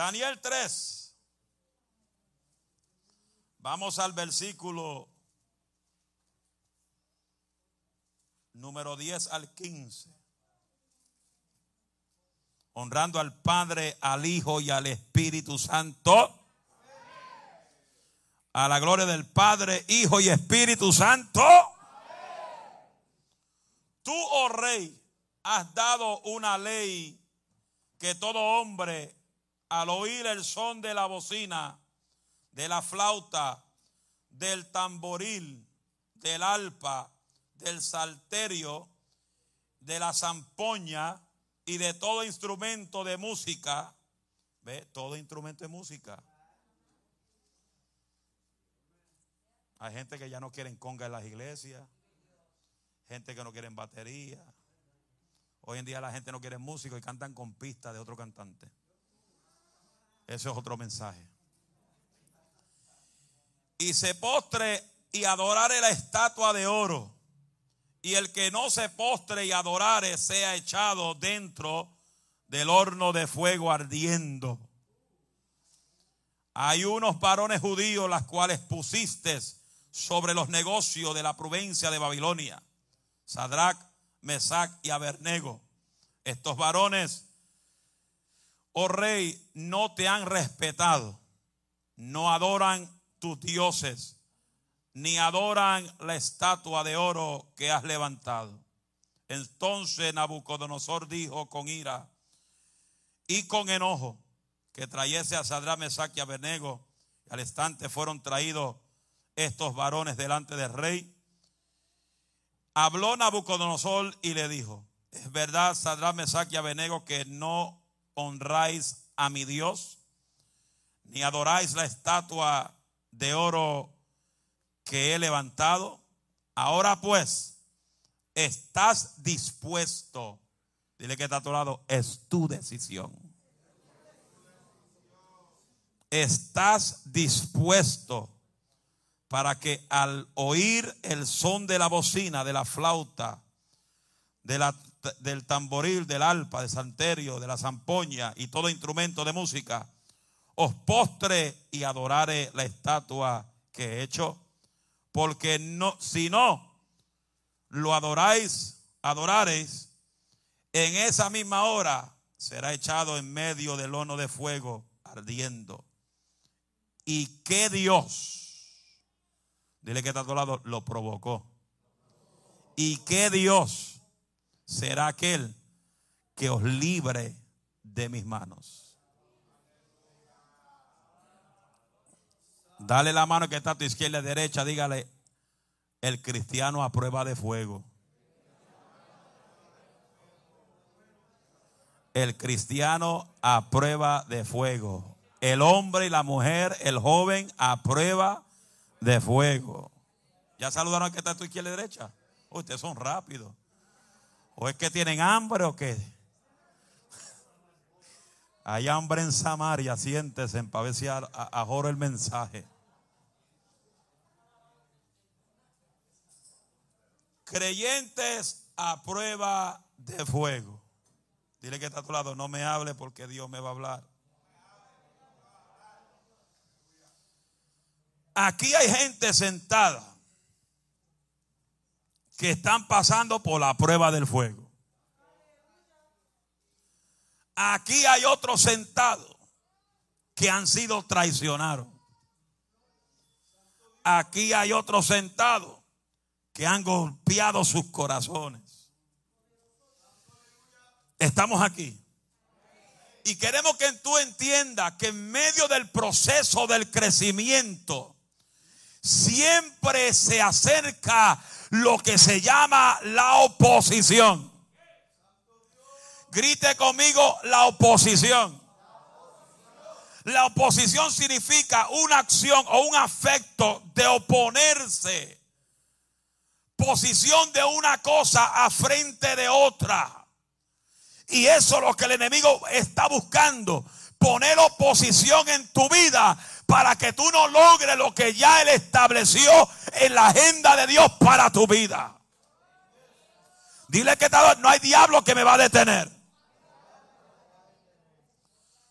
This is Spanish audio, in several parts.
Daniel 3. Vamos al versículo número 10 al 15. Honrando al Padre, al Hijo y al Espíritu Santo. A la gloria del Padre, Hijo y Espíritu Santo. Tú, oh Rey, has dado una ley que todo hombre, al oír el son de la bocina, de la flauta, del tamboril, del alpa, del salterio, de la zampoña y de todo instrumento de música, ve, todo instrumento de música. Hay gente que ya no quieren conga en las iglesias, gente que no quieren batería, Hoy en día la gente no quiere músico y cantan con pistas de otro cantante. Ese es otro mensaje. Y se postre y adorare la estatua de oro. Y el que no se postre y adorare sea echado dentro del horno de fuego ardiendo. Hay unos varones judíos las cuales pusiste sobre los negocios de la provincia de Babilonia. Sadrach, Mesac y Abernego. Estos varones, oh rey, no te han respetado, no adoran tus dioses, ni adoran la estatua de oro que has levantado. Entonces Nabucodonosor dijo con ira y con enojo que trayese a Sadra, Mesac y. Y al instante fueron traídos estos varones delante del rey Habló Nabucodonosor y le dijo, es verdad, Sadra, Mesach y Abenego, que no honráis a mi Dios, ni adoráis la estatua de oro que he levantado. Ahora pues, estás dispuesto. Dile que está a tu lado, es tu decisión. Estás dispuesto para que al oír el son de la bocina, de la flauta, de la, del tamboril, del alpa, del santerio, de la zampoña y todo instrumento de música, os postre y adorare la estatua que he hecho. Porque no, si no lo adoráis, adoraréis, en esa misma hora será echado en medio del horno de fuego ardiendo. ¿Y qué Dios? Dile que está a tu lado, lo provocó. ¿Y qué Dios será aquel que os libre de mis manos? Dale la mano que está a tu izquierda y derecha, dígale, el cristiano a prueba de fuego. El cristiano a prueba de fuego. El hombre y la mujer, el joven a prueba de fuego. ¿Ya saludaron al que está a tu izquierda y derecha? ustedes son rápidos. ¿O es que tienen hambre o qué? Hay hambre en Samaria, siéntese para ver si ajoro el mensaje. Creyentes a prueba de fuego. Dile que está a tu lado, no me hable porque Dios me va a hablar. Aquí hay gente sentada que están pasando por la prueba del fuego. Aquí hay otros sentados que han sido traicionados. Aquí hay otros sentados que han golpeado sus corazones. Estamos aquí. Y queremos que tú entiendas que en medio del proceso del crecimiento, siempre se acerca lo que se llama la oposición. Grite conmigo la oposición. La oposición significa una acción o un afecto de oponerse. Posición de una cosa a frente de otra. Y eso es lo que el enemigo está buscando. Poner oposición en tu vida para que tú no logres lo que ya Él estableció en la agenda de Dios para tu vida. Dile que no hay diablo que me va a detener.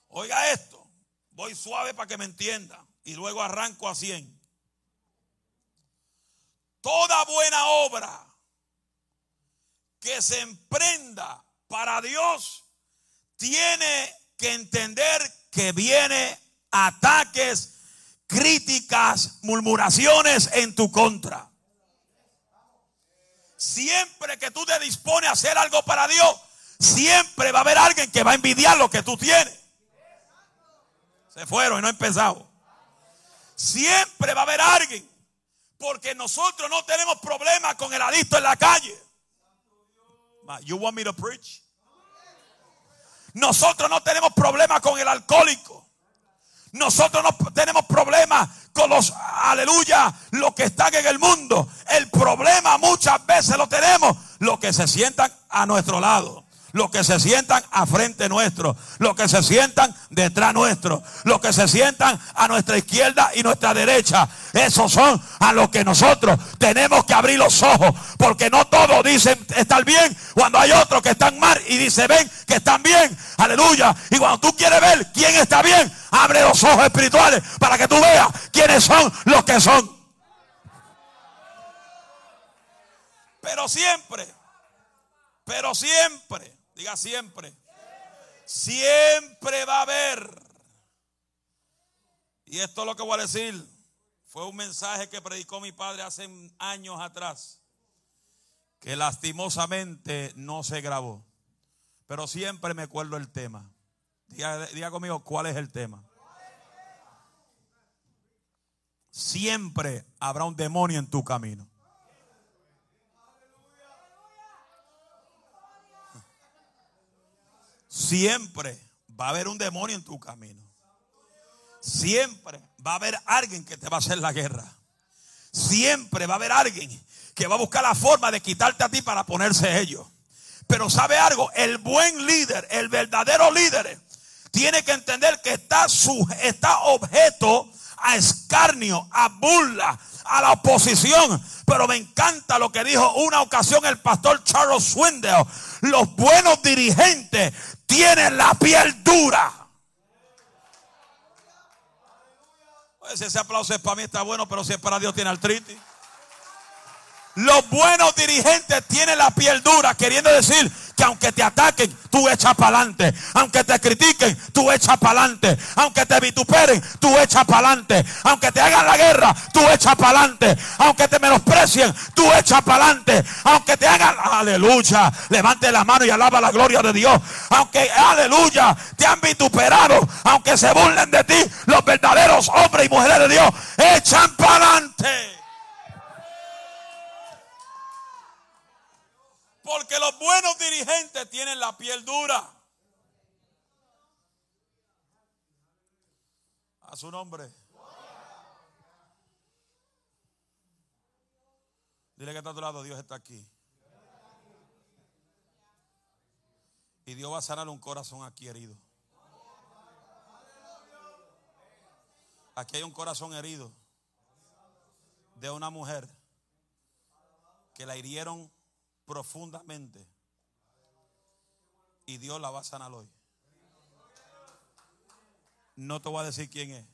Oiga esto, Voy suave para que me entienda. Y luego arranco a 100. Toda buena obra que se emprenda para Dios tiene que entender que viene ataques, críticas, murmuraciones en tu contra. Siempre que tú te dispones a hacer algo para Dios, siempre va a haber alguien que va a envidiar lo que tú tienes. Se fueron y no han empezado. Siempre va a haber alguien. Porque nosotros no tenemos problemas con el adicto en la calle. You want me to preach? Nosotros no tenemos problemas con el alcohólico. Nosotros no tenemos problemas con los, aleluya, los que están en el mundo. El problema muchas veces lo tenemos los que se sientan a nuestro lado los que se sientan a frente nuestro, los que se sientan detrás nuestro, los que se sientan a nuestra izquierda y nuestra derecha. Esos son a los que nosotros tenemos que abrir los ojos, porque no todos dicen estar bien, cuando hay otros que están mal y dicen ven que están bien, aleluya. Y cuando tú quieres ver quién está bien, abre los ojos espirituales para que tú veas quiénes son los que son. Pero siempre, pero siempre Diga siempre. Siempre va a haber. Y esto es lo que voy a decir. Fue un mensaje que predicó mi padre hace años atrás. Que lastimosamente no se grabó. Pero siempre me acuerdo el tema. Diga, diga conmigo cuál es el tema. Siempre habrá un demonio en tu camino. Siempre va a haber un demonio en tu camino. Siempre va a haber alguien que te va a hacer la guerra. Siempre va a haber alguien que va a buscar la forma de quitarte a ti para ponerse ellos. Pero sabe algo, el buen líder, el verdadero líder, tiene que entender que está, su, objeto a escarnio, a burla, a la oposición. Pero me encanta lo que dijo una ocasión el pastor Charles Swindell. Los buenos dirigentes tienen la piel dura. Pues ese aplauso es para mí, está bueno, pero si es para Dios tiene artritis. Los buenos dirigentes tienen la piel dura, queriendo decir que aunque te ataquen, tú echas para adelante. Aunque te critiquen, tú echas para adelante. Aunque te vituperen, tú echas para adelante. Aunque te hagan la guerra, tú echas para adelante. Aunque te menosprecien, tú echas para adelante. Aunque te hagan, aleluya, levante la mano y alaba la gloria de Dios. Aunque, aleluya, te han vituperado, aunque se burlen de ti, los verdaderos hombres y mujeres de Dios echan para adelante. Porque los buenos dirigentes tienen la piel dura. A su nombre. Dile que está a tu lado, Dios está aquí. Y Dios va a sanar un corazón aquí herido. Aquí hay un corazón herido de una mujer que la hirieron profundamente. Y Dios la va a sanar hoy. No te voy a decir quién es.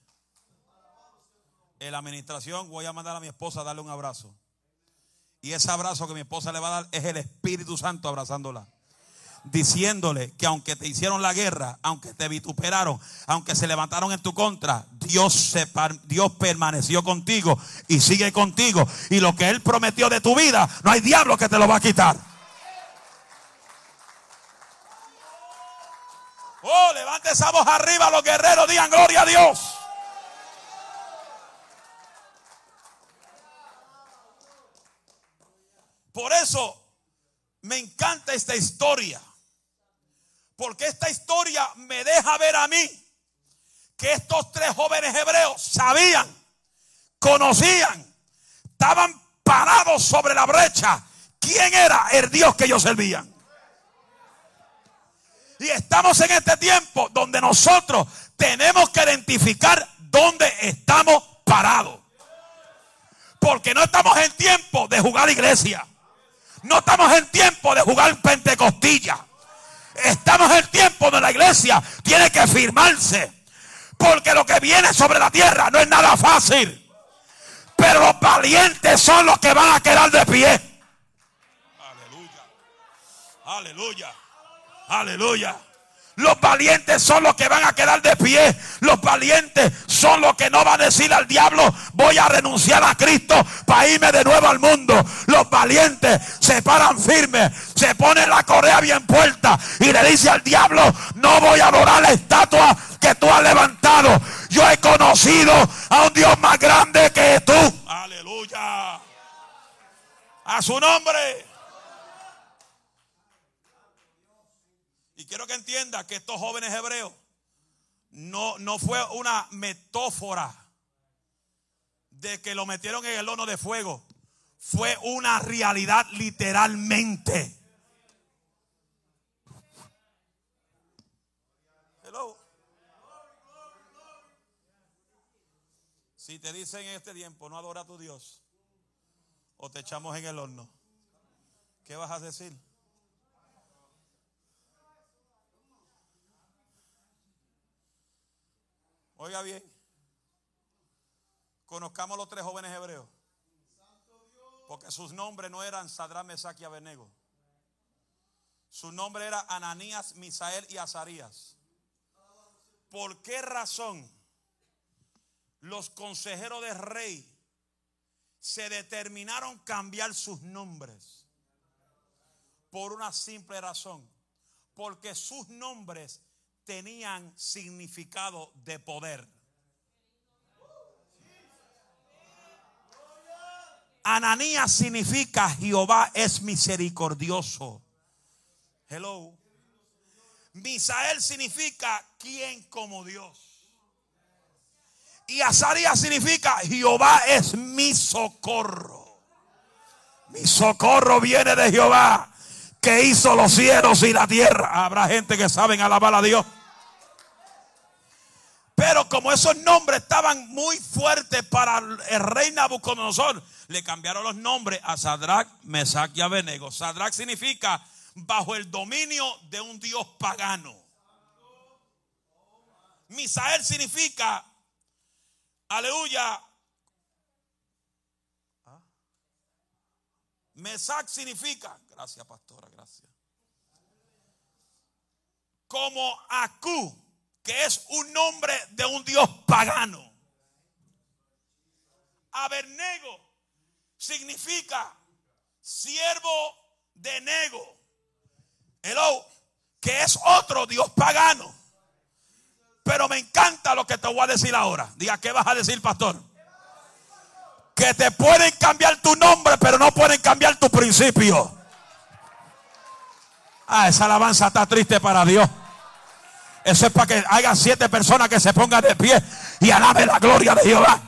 En la administración voy a mandar a mi esposa a darle un abrazo. Y ese abrazo que mi esposa le va a dar es el Espíritu Santo abrazándola diciéndole que aunque te hicieron la guerra, aunque te vituperaron, aunque se levantaron en tu contra, Dios, Dios permaneció contigo y sigue contigo. Y lo que Él prometió de tu vida, no hay diablo que te lo va a quitar. Oh, levante esa voz arriba, los guerreros digan gloria a Dios. Por eso me encanta esta historia. Porque esta historia me deja ver a mí que estos tres jóvenes hebreos sabían, conocían, estaban parados sobre la brecha. ¿Quién era el Dios que ellos servían? Y estamos en este tiempo donde nosotros tenemos que identificar dónde estamos parados. Porque no estamos en tiempo de jugar iglesia. No estamos en tiempo de jugar pentecostilla. Estamos en tiempo donde la iglesia tiene que firmarse. Porque lo que viene sobre la tierra no es nada fácil. Pero los valientes son los que van a quedar de pie. Aleluya. Aleluya. Aleluya. Los valientes son los que van a quedar de pie. Los valientes son los que no van a decir al diablo, voy a renunciar a Cristo para irme de nuevo al mundo. Los valientes se paran firmes, se ponen la correa bien puesta y le dice al diablo, no voy a adorar la estatua que tú has levantado. Yo he conocido a un Dios más grande que tú. Aleluya. A su nombre. Quiero que entienda que estos jóvenes hebreos no, no fue una metáfora de que lo metieron en el horno de fuego. Fue una realidad literalmente. Hello. Si te dicen en este tiempo, no adora a tu Dios, o te echamos en el horno, ¿qué vas a decir? Oiga bien. Conozcamos los tres jóvenes hebreos. Porque sus nombres no eran Sadrán, Mesach y Abednego. Su nombre era Ananías, Misael y Azarías. ¿Por qué razón los consejeros del rey se determinaron cambiar sus nombres? Por una simple razón. Porque sus nombres tenían significado de poder. Ananías significa Jehová es misericordioso. Hello. Misael significa quien como Dios. Y Azarías significa Jehová es mi socorro. Mi socorro viene de Jehová que hizo los cielos y la tierra. Habrá gente que saben alabar a Dios. Pero como esos nombres estaban muy fuertes para el rey Nabucodonosor, le cambiaron los nombres a Sadrach, Mesach y Abednego. Sadrach significa bajo el dominio de un dios pagano. Misael significa, aleluya. ¿Ah? Mesach significa, gracias pastora, gracias. Como Acu que es un nombre de un dios pagano. Abernego significa siervo de Nego. Hello, que es otro dios pagano. Pero me encanta lo que te voy a decir ahora. Diga, ¿qué vas a decir, pastor? Que te pueden cambiar tu nombre, pero no pueden cambiar tu principio. Ah, esa alabanza está triste para Dios. Eso es para que haya siete personas que se pongan de pie y alaben la gloria de Jehová.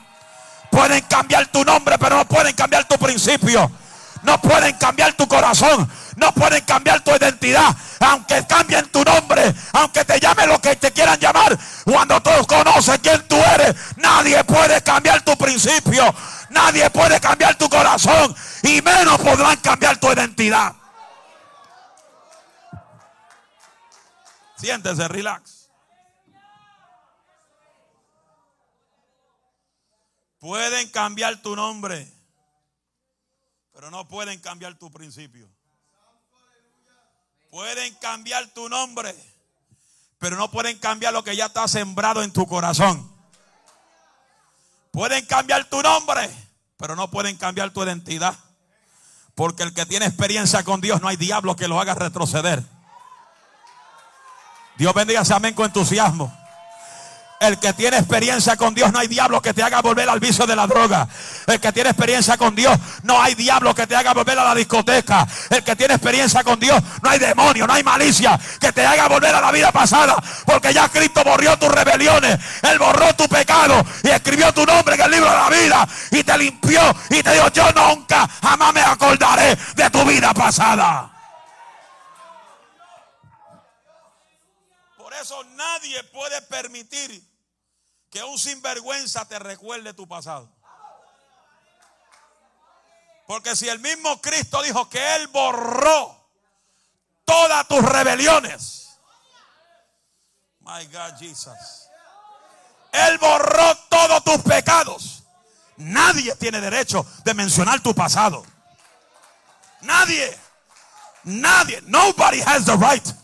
Pueden cambiar tu nombre, pero no pueden cambiar tu principio. No pueden cambiar tu corazón. No pueden cambiar tu identidad. Aunque cambien tu nombre. Aunque te llamen lo que te quieran llamar. Cuando todos conocen quién tú eres. Nadie puede cambiar tu principio. Nadie puede cambiar tu corazón. Y menos podrán cambiar tu identidad. Siéntese, relax. Pueden cambiar tu nombre, pero no pueden cambiar tu principio. Pueden cambiar tu nombre, pero no pueden cambiar lo que ya está sembrado en tu corazón. Pueden cambiar tu nombre, pero no pueden cambiar tu identidad. Porque el que tiene experiencia con Dios no hay diablo que lo haga retroceder. Dios bendiga ese amén con entusiasmo. El que tiene experiencia con Dios, no hay diablo que te haga volver al vicio de la droga. El que tiene experiencia con Dios, no hay diablo que te haga volver a la discoteca. El que tiene experiencia con Dios, no hay demonio, no hay malicia que te haga volver a la vida pasada. Porque ya Cristo borrió tus rebeliones. Él borró tu pecado y escribió tu nombre en el libro de la vida. Y te limpió y te dijo, yo nunca, jamás me acordaré de tu vida pasada. Eso nadie puede permitir que un sinvergüenza te recuerde tu pasado. Porque si el mismo Cristo dijo que Él borró todas tus rebeliones. My God, Jesus. Él borró todos tus pecados. Nadie tiene derecho de mencionar tu pasado. Nadie. Nadie. Nobody has the right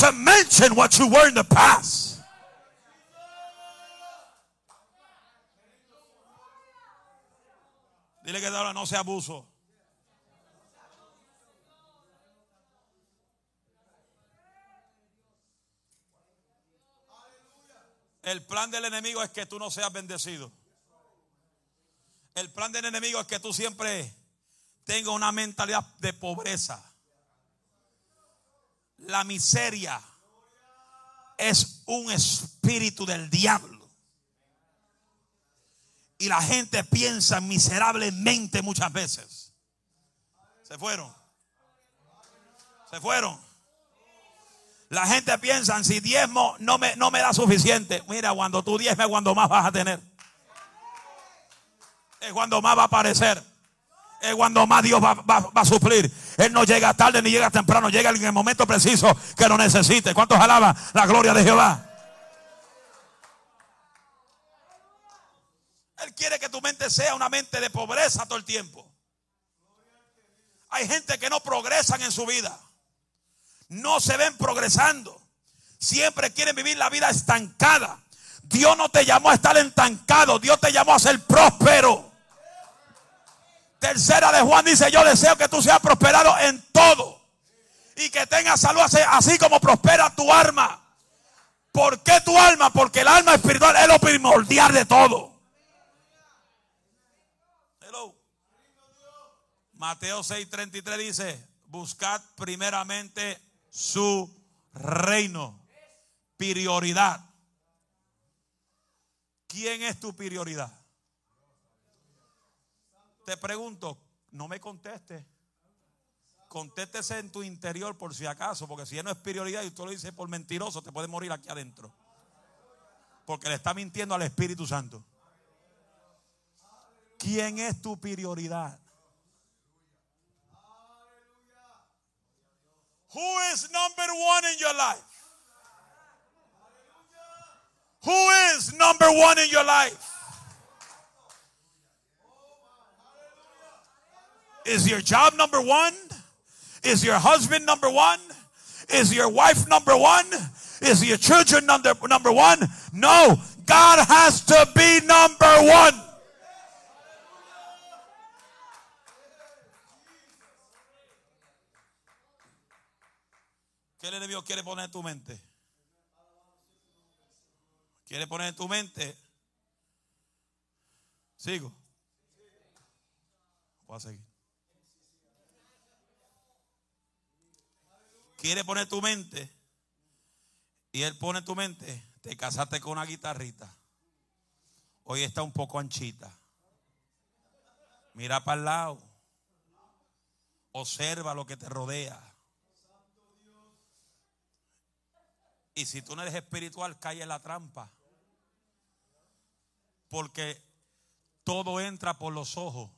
to mention what you were in the past. Dile que ahora no sea abuso. El plan del enemigo es que tú no seas bendecido. El plan del enemigo es que tú siempre tengas una mentalidad de pobreza. La miseria es un espíritu del diablo. Y la gente piensa miserablemente muchas veces. Se fueron. Se fueron. La gente piensa, si diezmo no me, no me da suficiente. Mira, cuando tú diezmes, cuando más vas a tener. Es cuando más va a aparecer. Es cuando más Dios va, a suplir. Él no llega tarde ni llega temprano. Llega en el momento preciso que lo necesite. ¿Cuántos alaban la gloria de Jehová? Él quiere que tu mente sea una mente de pobreza todo el tiempo. Hay gente que no progresan en su vida no se ven progresando. Siempre quieren vivir la vida estancada. Dios no te llamó a estar estancado, Dios te llamó a ser próspero. Tercera de Juan dice, yo deseo que tú seas prosperado en todo y que tengas salud así como prospera tu alma. ¿Por qué tu alma? Porque el alma espiritual es lo primordial de todo. Hello. Mateo 6:33 dice, buscad primeramente su reino. Prioridad. ¿Quién es tu prioridad? Te pregunto, no me conteste. Contéstese en tu interior por si acaso, porque si ya no es prioridad y tú lo dices por mentiroso, te puede morir aquí adentro. Porque le está mintiendo al Espíritu Santo. ¿Quién es tu prioridad? Who is number one in your life? Who is number one in your life? Is your job number one? Is your husband number one? Is your wife number one? Is your children number, number one? No, God has to be number one. ¿Qué el enemigo quiere poner en tu mente? Quiere poner en tu mente. Sigo. Voy a seguir. Quiere poner tu mente. Y él pone tu mente. Te casaste con una guitarrita. Hoy está un poco anchita. Mira para el lado. Observa lo que te rodea. Y si tú no eres espiritual, cae en la trampa. Porque todo entra por los ojos.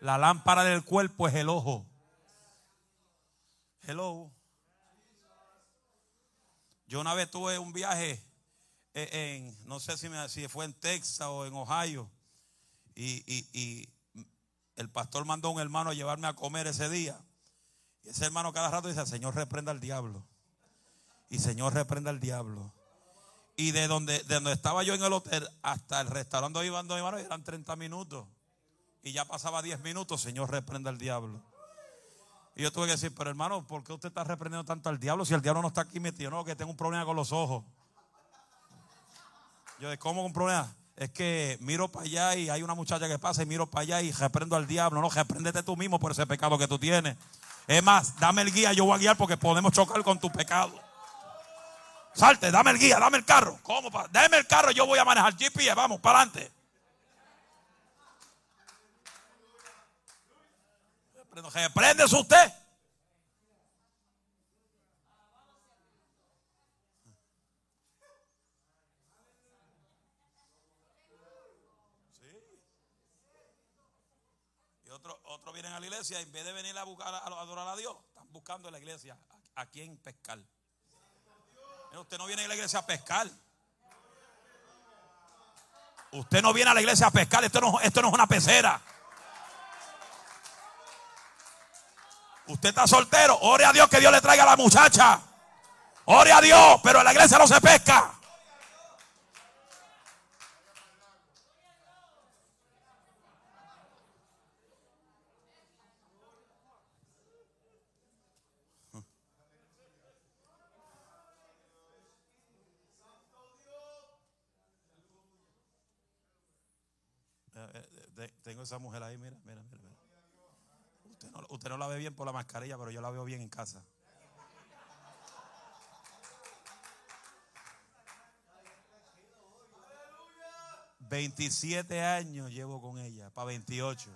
La lámpara del cuerpo es el ojo. Hello. Yo una vez tuve un viaje en, no sé si, me, fue en Texas o en Ohio. Y, y el pastor mandó a un hermano a llevarme a comer ese día. Y ese hermano cada rato dice, Señor, reprenda al diablo. Y Señor reprenda al diablo. Y de donde, de donde estaba yo en el hotel hasta el restaurante donde iban dos hermanos eran 30 minutos. Y ya pasaba 10 minutos, Señor reprenda al diablo. Y yo tuve que decir, pero hermano, ¿por qué usted está reprendiendo tanto al diablo si el diablo no está aquí metido? No, que tengo un problema con los ojos. Yo de cómo un problema. Es que miro para allá y hay una muchacha que pasa y miro para allá y reprendo al diablo. No, repréndete tú mismo por ese pecado que tú tienes. Es más, dame el guía, yo voy a guiar porque podemos chocar con tu pecado. Salte, dame el guía, dame el carro. ¿Cómo? Dame el carro, yo voy a manejar GPS, vamos, para adelante. Repréndese usted. Y otros otro vienen a la iglesia en vez de venir a buscar a, adorar a Dios, están buscando en la iglesia a, a quién pescar. Usted no viene a la iglesia a pescar. Usted no viene a la iglesia a pescar, esto no, esto no es una pecera. Usted está soltero, ore a Dios que Dios le traiga a la muchacha. Ore a Dios, pero en la iglesia no se pesca. Tengo esa mujer ahí, mira, mira, mira. Usted no, la ve bien por la mascarilla, pero yo la veo bien en casa. Veintisiete años llevo con ella, para 28.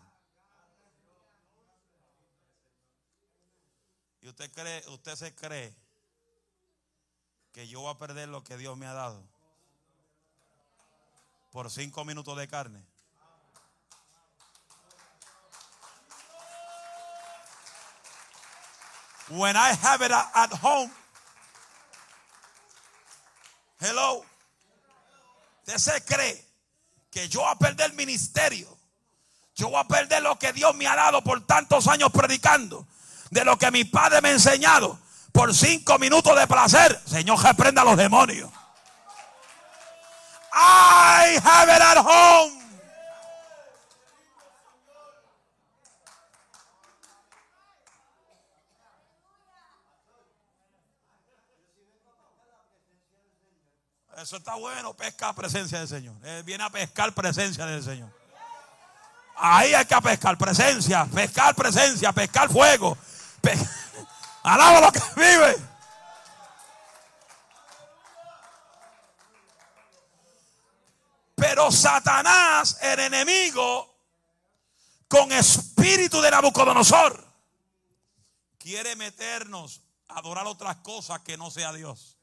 ¿Y usted cree, usted se cree que yo voy a perder lo que Dios me ha dado? Por cinco minutos de carne. When I have it at home. Hello. Usted se cree que yo voy a perder el ministerio. Yo voy a perder lo que Dios me ha dado por tantos años predicando. De lo que mi padre me ha enseñado. Por cinco minutos de placer. Señor, reprenda a los demonios. I have it at home. Eso está bueno, pesca presencia del Señor. Él viene a pescar presencia del Señor. Ahí hay que pescar presencia, pescar presencia, pescar fuego. Alaba lo que vive. Pero Satanás, el enemigo, con espíritu de Nabucodonosor, quiere meternos a adorar otras cosas que no sea Dios.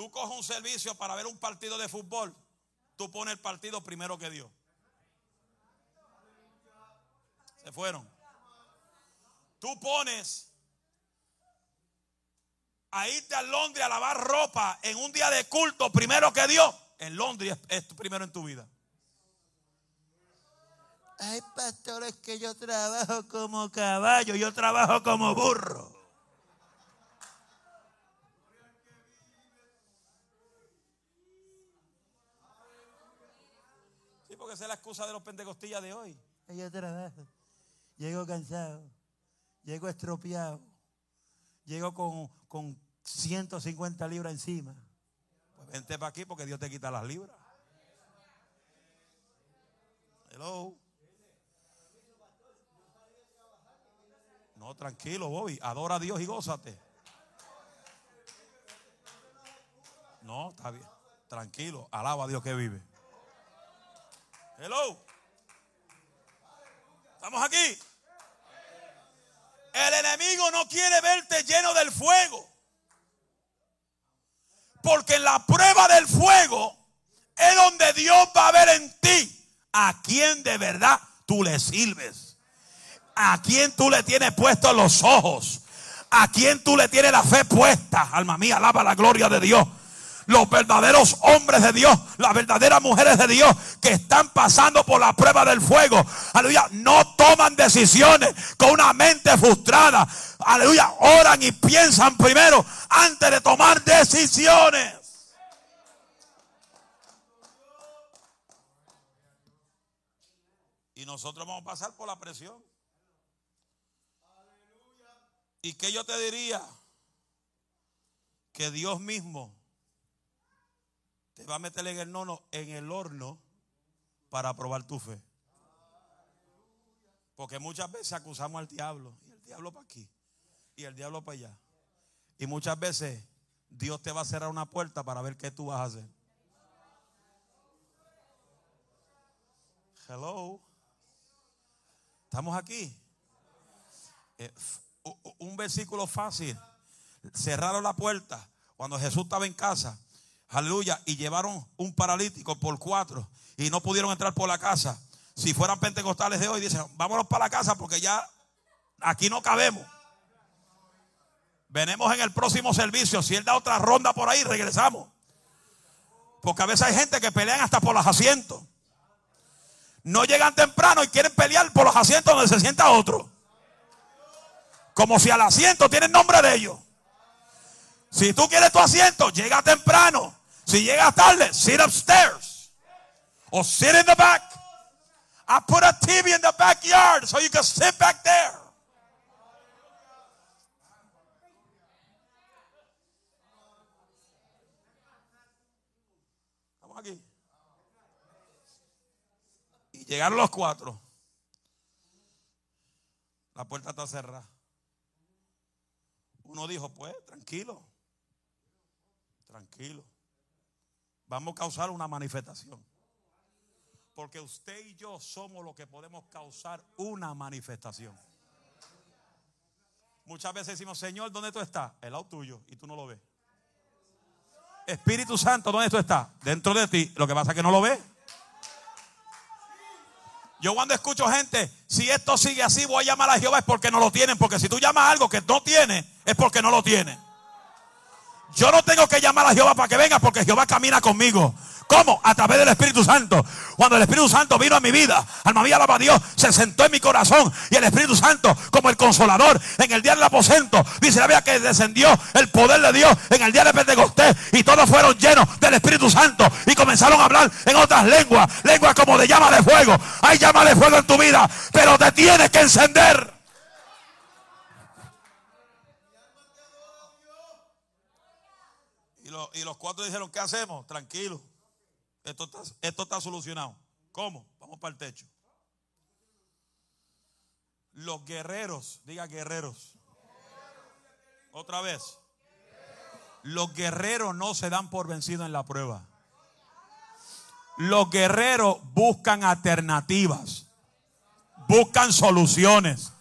Tú coges un servicio para ver un partido de fútbol, tú pones el partido primero que Dios. Se fueron. Tú pones a irte a Londres a lavar ropa en un día de culto primero que Dios. En Londres es primero en tu vida. Hay pastores que yo trabajo como caballo, yo trabajo como burro. que esa es la excusa de los pentecostillas de hoy. Yo trabajo, llego cansado, llego estropeado, llego con, con 150 libras encima. Pues vente para aquí porque Dios te quita las libras. Hello. No, tranquilo, Bobby. Adora a Dios y gózate. No, está bien. Tranquilo. Alaba a Dios que vive. Hello. ¿Estamos aquí? El enemigo no quiere verte lleno del fuego. Porque en la prueba del fuego es donde Dios va a ver en ti a quien de verdad tú le sirves. A quien tú le tienes puestos los ojos. A quien tú le tienes la fe puesta. Alma mía, alaba la gloria de Dios los verdaderos hombres de Dios, las verdaderas mujeres de Dios que están pasando por la prueba del fuego, aleluya, no toman decisiones con una mente frustrada, aleluya, oran y piensan primero antes de tomar decisiones. Y nosotros vamos a pasar por la presión. ¿Y qué yo te diría? Que Dios mismo va a meter en el nono, en el horno para probar tu fe. Porque muchas veces acusamos al diablo. Y el diablo para aquí. Y el diablo para allá. Y muchas veces Dios te va a cerrar una puerta para ver qué tú vas a hacer. Hello. Estamos aquí. Eh, un versículo fácil. Cerraron la puerta cuando Jesús estaba en casa Aleluya. Y llevaron un paralítico por cuatro y no pudieron entrar por la casa. Si fueran pentecostales de hoy, dicen, vámonos para la casa porque ya aquí no cabemos. Venemos en el próximo servicio. Si él da otra ronda por ahí, regresamos. Porque a veces hay gente que pelean hasta por los asientos. No llegan temprano y quieren pelear por los asientos donde se sienta otro. Como si al asiento tiene el nombre de ellos. Si tú quieres tu asiento, llega temprano. Si llegas tarde, sit upstairs. O sit in the back. I put a TV in the backyard so you can sit back there. Estamos aquí. Y llegaron los cuatro. La puerta está cerrada. Uno dijo, pues, tranquilo, tranquilo. Vamos a causar una manifestación. Porque usted y yo somos los que podemos causar una manifestación. Muchas veces decimos, Señor, ¿dónde tú estás? El lado tuyo y tú no lo ves. Espíritu Santo, ¿dónde tú estás? Dentro de ti. Lo que pasa es que no lo ves. Yo cuando escucho gente, si esto sigue así, voy a llamar a Jehová es porque no lo tienen. Porque si tú llamas algo que no tiene, es porque no lo tiene. Yo no tengo que llamar a Jehová para que venga porque Jehová camina conmigo. ¿Cómo? A través del Espíritu Santo. Cuando el Espíritu Santo vino a mi vida, alma mía, alaba a Dios, se sentó en mi corazón. Y el Espíritu Santo, como el consolador, en el día del aposento, dice la Biblia que descendió el poder de Dios en el día de Pentecostés. Y todos fueron llenos del Espíritu Santo. Y comenzaron a hablar en otras lenguas, lenguas como de llama de fuego. Hay llama de fuego en tu vida, pero te tienes que encender. Y, los cuatro dijeron, ¿qué hacemos? Tranquilo. Esto está, esto está solucionado. ¿Cómo? Vamos para el techo. Los guerreros, diga guerreros. Otra vez. Los guerreros no se dan por vencidos en la prueba. Los guerreros buscan alternativas. Buscan soluciones.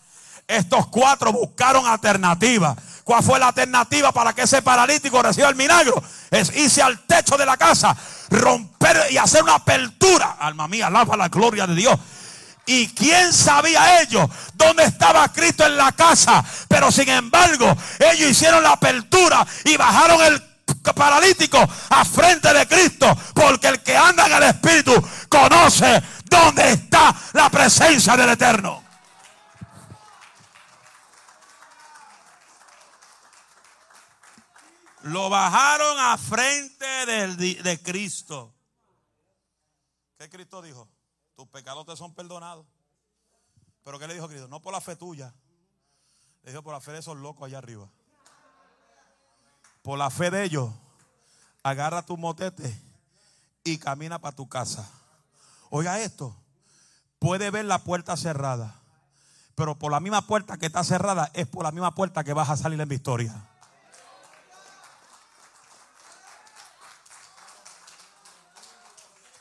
Estos cuatro buscaron alternativas. ¿Cuál fue la alternativa para que ese paralítico reciba el milagro? Es irse al techo de la casa, romper y hacer una apertura. Alma mía, alaba la gloria de Dios. ¿Y quién sabía ellos dónde estaba Cristo en la casa? Pero sin embargo, ellos hicieron la apertura y bajaron el paralítico a frente de Cristo. Porque el que anda en el Espíritu conoce dónde está la presencia del Eterno. Lo bajaron a frente de Cristo. ¿Qué Cristo dijo? Tus pecados te son perdonados. ¿Pero qué le dijo Cristo? No por la fe tuya. Le dijo por la fe de esos locos allá arriba. Por la fe de ellos, agarra tu motete y camina para tu casa. Oiga esto, puede ver la puerta cerrada, pero por la misma puerta que está cerrada es por la misma puerta que vas a salir en victoria.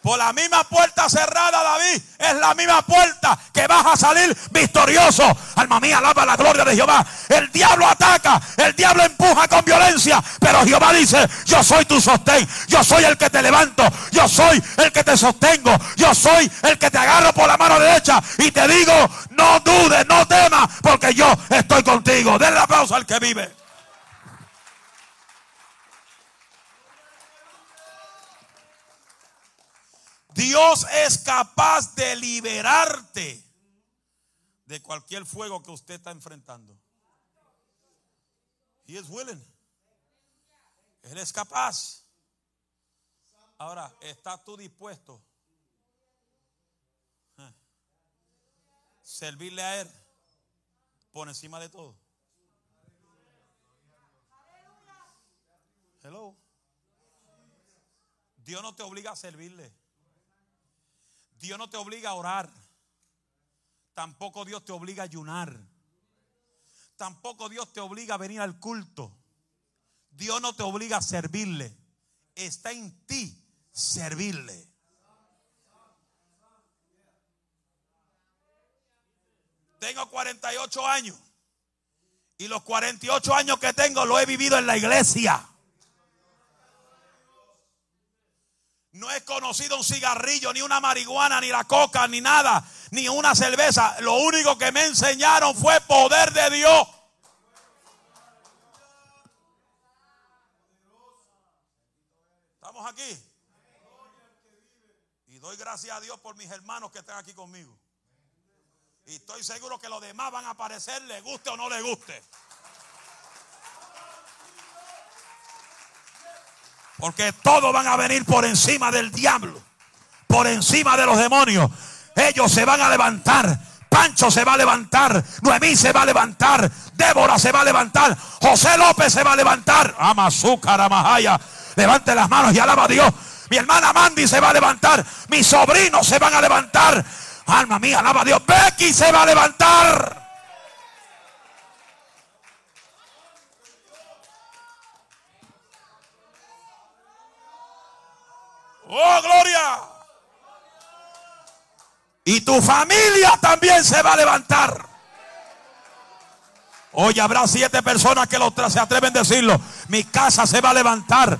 Por la misma puerta cerrada, David, es la misma puerta que vas a salir victorioso. Alma mía, alaba la gloria de Jehová. El diablo ataca, el diablo empuja con violencia, pero Jehová dice, yo soy tu sostén, yo soy el que te levanto, yo soy el que te sostengo, yo soy el que te agarro por la mano derecha y te digo, no dudes, no temas, porque yo estoy contigo. Denle aplauso al que vive. Dios es capaz de liberarte de cualquier fuego que usted está enfrentando. He is willing. Él es capaz. Ahora, ¿estás tú dispuesto? Servirle a Él por encima de todo. Hello. Dios no te obliga a servirle. Dios no te obliga a orar. Tampoco Dios te obliga a ayunar. Tampoco Dios te obliga a venir al culto. Dios no te obliga a servirle. Está en ti servirle. Tengo 48 años. Y los 48 años que tengo lo he vivido en la iglesia. No he conocido un cigarrillo, ni una marihuana, ni la coca, ni nada, ni una cerveza. Lo único que me enseñaron fue poder de Dios. Estamos aquí. Y doy gracias a Dios por mis hermanos que están aquí conmigo. Y estoy seguro que los demás van a aparecer, le guste o no le guste. Porque todos van a venir por encima del diablo, por encima de los demonios. Ellos se van a levantar. Pancho se va a levantar. Noemí se va a levantar. Débora se va a levantar. José López se va a levantar. Amazúcar, Amahaya. Levante las manos y alaba a Dios. Mi hermana Mandy se va a levantar. Mis sobrinos se van a levantar. Alma mía, alaba a Dios. Becky se va a levantar. Oh, gloria. Y tu familia también se va a levantar. Hoy habrá siete personas que se atreven a decirlo. Mi casa se va a levantar.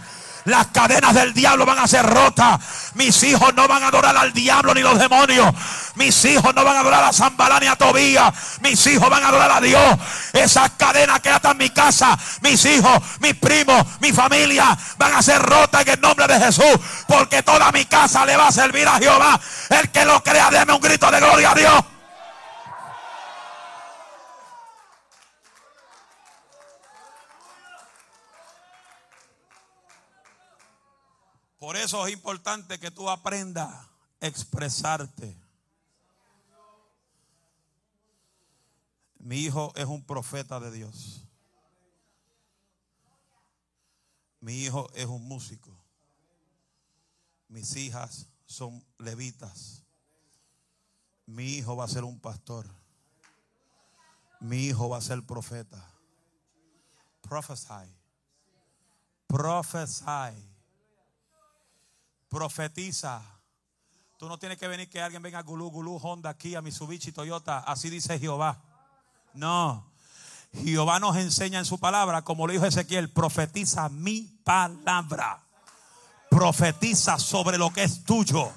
Las cadenas del diablo van a ser rotas. Mis hijos no van a adorar al diablo ni los demonios. Mis hijos no van a adorar a Zambalá ni a Tobía. Mis hijos van a adorar a Dios. Esas cadenas que atan mi casa, mis hijos, mis primos, mi familia van a ser rotas en el nombre de Jesús. Porque toda mi casa le va a servir a Jehová. El que lo crea, déme un grito de gloria a Dios. Por eso es importante que tú aprendas a expresarte. Mi hijo es un profeta de Dios. Mi hijo es un músico. Mis hijas son levitas. Mi hijo va a ser un pastor. Mi hijo va a ser profeta. Prophesy. Prophesy profetiza. Tú no tienes que venir que alguien venga a Gulú, Gulú, Honda, aquí a Mitsubishi, Toyota. Así dice Jehová. No. Jehová nos enseña en su palabra, como le dijo Ezequiel, profetiza mi palabra. Profetiza sobre lo que es tuyo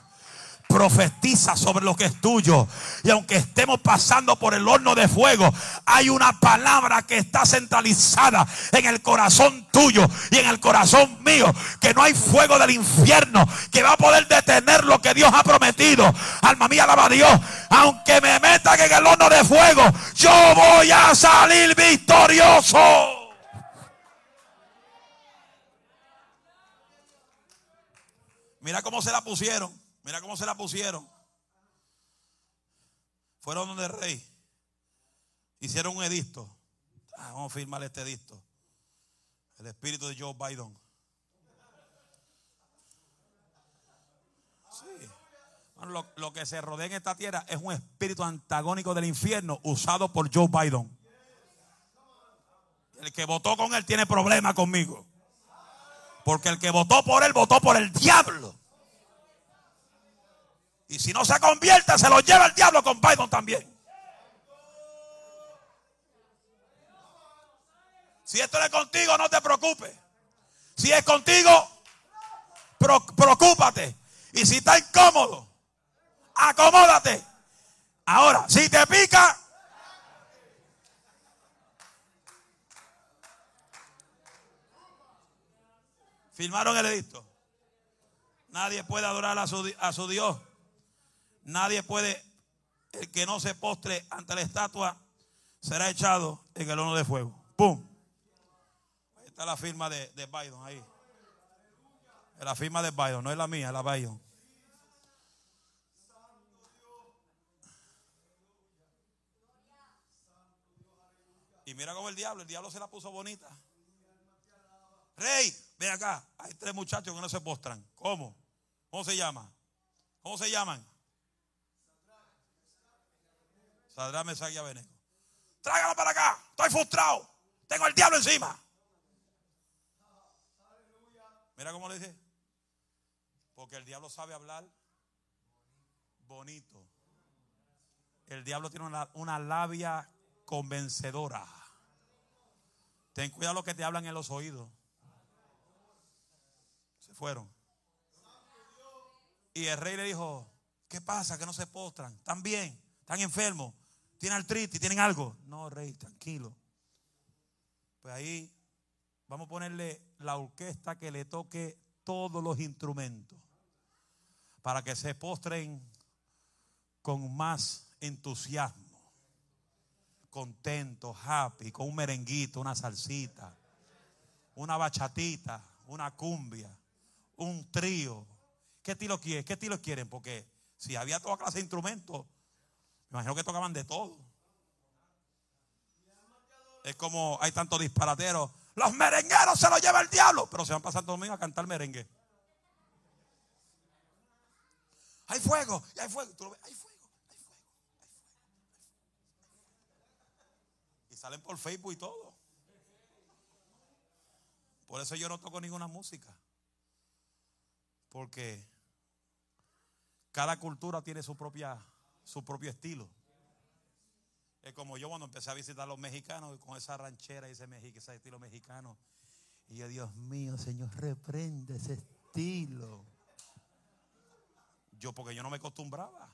profetiza sobre lo que es tuyo. Y aunque estemos pasando por el horno de fuego, hay una palabra que está centralizada en el corazón tuyo y en el corazón mío. Que no hay fuego del infierno que va a poder detener lo que Dios ha prometido. Alma mía, alaba a Dios. Aunque me metan en el horno de fuego, yo voy a salir victorioso. Mira cómo se la pusieron. Mira cómo se la pusieron. Fueron donde el rey. Hicieron un edicto. Ah, vamos a firmar este edicto. El espíritu de Joe Biden. Sí. lo, lo, que se rodea en esta tierra es un espíritu antagónico del infierno usado por Joe Biden. El que votó con él tiene problema conmigo. Porque el que votó por él votó por el diablo. Y si no se convierte, se lo lleva el diablo con Biden también. Si esto es contigo, no te preocupes. Si es contigo, preocúpate. Y si está incómodo, acomódate. Ahora, si te pica, firmaron el edicto. Nadie puede adorar a su, a su Dios Nadie puede, el que no se postre ante la estatua, será echado en el horno de fuego. ¡Pum! Ahí está la firma de, de Biden, ahí. La firma de Biden, no es la mía, es la Biden. Y mira cómo el diablo, el diablo se la puso bonita. Rey, ven acá. Hay tres muchachos que no se postran. ¿Cómo? ¿Cómo se llama? ¿Cómo se llaman? Sadrán, Mesach y Abednego. Tráigalo para acá. Estoy frustrado. Tengo el diablo encima. Mira cómo le dice. Porque el diablo sabe hablar bonito. El diablo tiene una, una labia convencedora. Ten cuidado lo que te hablan en los oídos. Se fueron. Y el rey le dijo, ¿qué pasa? Que no se postran. ¿Están bien? ¿Están enfermos? ¿Tienen artritis? ¿Tienen algo? No, rey, tranquilo. Pues ahí vamos a ponerle la orquesta que le toque todos los instrumentos. para que se postren con más entusiasmo, contento, happy, con un merenguito, una salsita, una bachatita, una cumbia, un trío. ¿Qué estilo quieren? ¿Qué estilo quieren? Porque si había toda clase de instrumentos, me imagino que tocaban de todo. Es como hay tantos disparateros. Los merengueros se los lleva el diablo, pero se van pasando domingo a cantar merengue. Hay fuego, y hay fuego. Hay fuego, hay fuego, hay fuego. Y salen por Facebook y todo. Por eso yo no toco ninguna música. Porque cada cultura tiene su propia su propio estilo. Es como yo cuando empecé a visitar a los mexicanos con esa ranchera y ese, ese estilo mexicano. Y yo, Dios mío, Señor, reprende ese estilo. Yo, porque yo no me acostumbraba.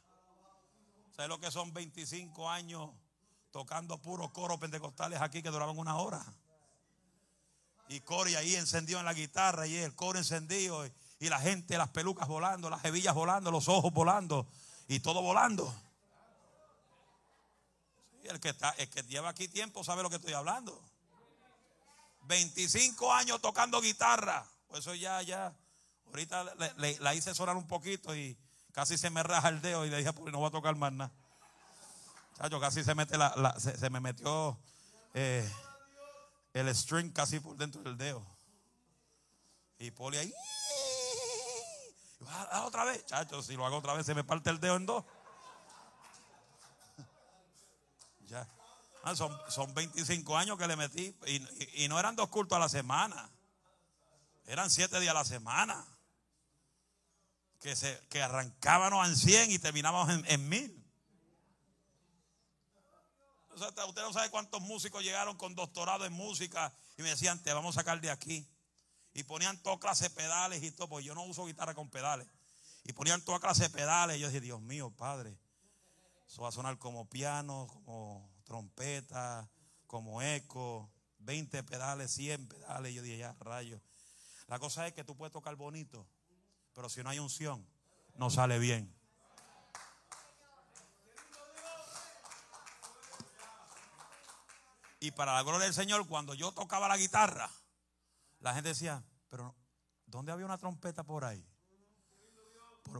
¿Sabes lo que son 25 años tocando puros coros pentecostales aquí que duraban una hora? Y Cory ahí encendido en la guitarra y el coro encendido y, y la gente, las pelucas volando, las hebillas volando, los ojos volando y todo volando. el, que está, el que lleva aquí tiempo sabe lo que estoy hablando. 25 años tocando guitarra. Pues eso ya, ya. Ahorita la hice sonar un poquito y casi se me raja el dedo y le dije, pues no voy a tocar más nada. Chacho, casi se, mete la, se, me metió eh, el string casi por dentro del dedo. Y Poli ahí. Ah, otra vez. Chacho, si lo hago otra vez se me parte el dedo en dos. Ya. Ah, son, son 25 años que le metí. Y, no eran dos cultos a la semana. Eran siete días a la semana. Que, se, que arrancábamos en 100 y terminábamos en, en mil. usted no sabe cuántos músicos llegaron con doctorado en música y me decían, te vamos a sacar de aquí. Y ponían toda clase de pedales y todo, pues yo no uso guitarra con pedales. Y ponían toda clase de pedales. Y yo decía, Dios mío, Padre, eso va a sonar como piano, como trompeta, como eco, 20 pedales, 100 pedales. Y yo dije, ya, rayos. La cosa es que tú puedes tocar bonito, pero si no hay unción, no sale bien. Y para la gloria del Señor, cuando yo tocaba la guitarra, la gente decía, pero ¿dónde había una trompeta por ahí?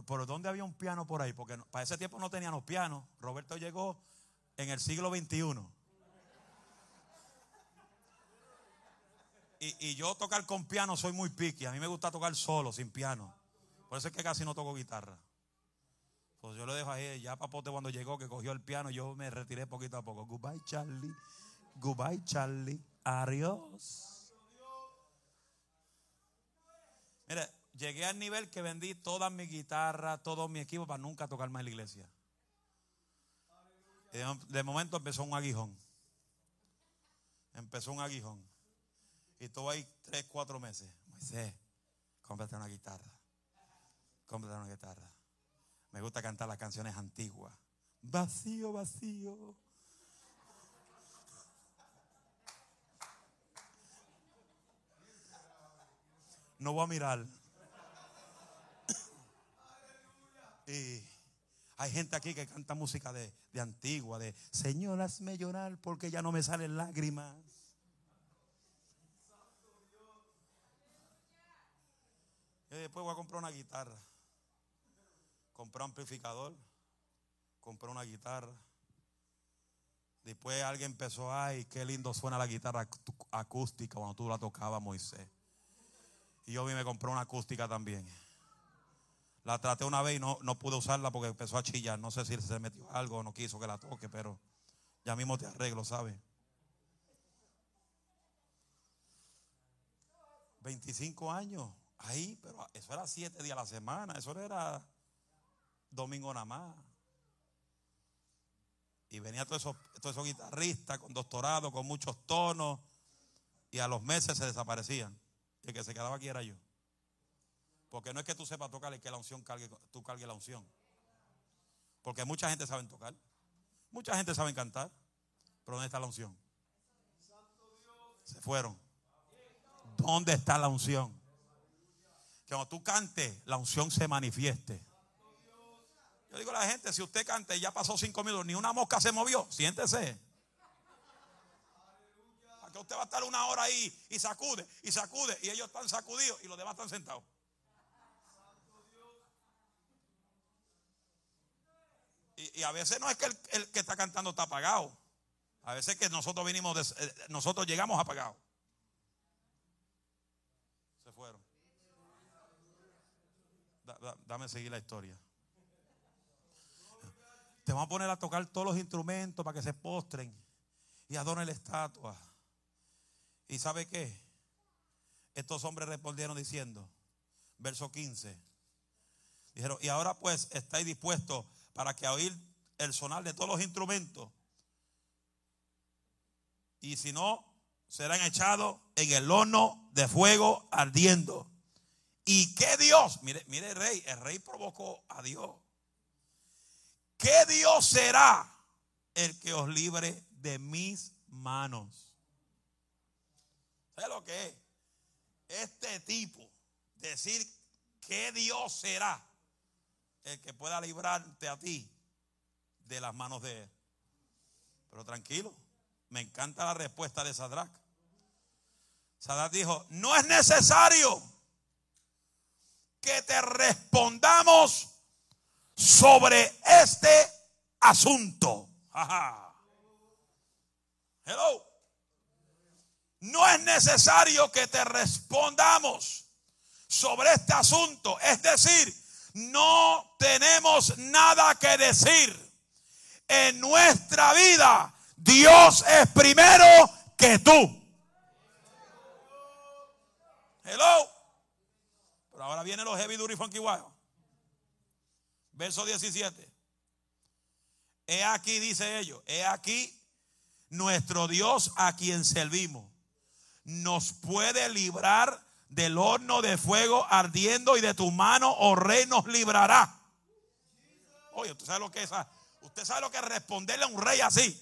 ¿Por, dónde había un piano por ahí? Porque para ese tiempo no teníamos piano. Roberto llegó en el siglo XXI. Y, yo tocar con piano soy muy piqui. A mí me gusta tocar solo, sin piano. Por eso es que casi no toco guitarra. Pues yo lo dejo ahí. Ya Papote cuando llegó, que cogió el piano, yo me retiré poquito a poco. Goodbye, Charlie. Goodbye, Charlie. Adiós. Mire, llegué al nivel que vendí toda mi guitarra, todo mi equipo para nunca tocar más en la iglesia. De momento empezó un aguijón. Empezó un aguijón. Y todo ahí tres, cuatro meses. Moisés, cómprate una guitarra. Cómprate una guitarra. Me gusta cantar las canciones antiguas. Vacío, vacío. No voy a mirar. Y hay gente aquí que canta música de, antigua, de Señor, hazme llorar porque ya no me salen lágrimas. Y después voy a comprar una guitarra. Compré un amplificador. Compré una guitarra. Después alguien empezó, ay, qué lindo suena la guitarra acústica cuando tú la tocabas, Moisés. Y yo me compré una acústica también. La traté una vez y no, no pude usarla porque empezó a chillar. No sé si se metió algo o no quiso que la toque, pero ya mismo te arreglo, ¿sabes? 25 años ahí, pero eso era siete días a la semana, eso era domingo nada más. Y venía todos esos, todos esos guitarristas con doctorado, con muchos tonos, y a los meses se desaparecían. El que se quedaba aquí era yo. Porque no es que tú sepas tocar, es que la unción cargue, tú cargues la unción. Porque mucha gente sabe tocar. Mucha gente sabe cantar. Pero ¿dónde está la unción? Se fueron. ¿Dónde está la unción? Que cuando tú cantes, la unción se manifieste. Yo digo a la gente, si usted canta y ya pasó cinco minutos, ni una mosca se movió, siéntese. Usted va a estar una hora ahí y sacude y sacude y ellos están sacudidos y los demás están sentados. Y, a veces no es que el, que está cantando está apagado. A veces que nosotros vinimos, eh, nosotros llegamos apagados. Se fueron. dame seguir la historia. Te vamos a poner a tocar todos los instrumentos para que se postren y adoren la estatua. ¿Y sabe qué? Estos hombres respondieron diciendo, verso 15, dijeron, y ahora pues estáis dispuestos para que oír el sonar de todos los instrumentos. Y si no, serán echados en el horno de fuego ardiendo. ¿Y qué Dios? Mire, mire el rey, el rey provocó a Dios. ¿Qué Dios será el que os libre de mis manos? ¿Sabes lo que es? Este tipo, decir que Dios será el que pueda librarte a ti de las manos de Él. Pero tranquilo, me encanta la respuesta de Sadrach. Sadrach dijo, no es necesario que te respondamos sobre este asunto. Hello. No es necesario que te respondamos sobre este asunto. Es decir, no tenemos nada que decir. En nuestra vida, Dios es primero que tú. Hello. Pero ahora vienen los heavy duty funky wild. Verso 17. He aquí, dice ellos, he aquí nuestro Dios a quien servimos nos puede librar del horno de fuego ardiendo y de tu mano, oh rey, nos librará. Oye, ¿usted sabe lo que es? Usted sabe lo que es responderle a un rey así.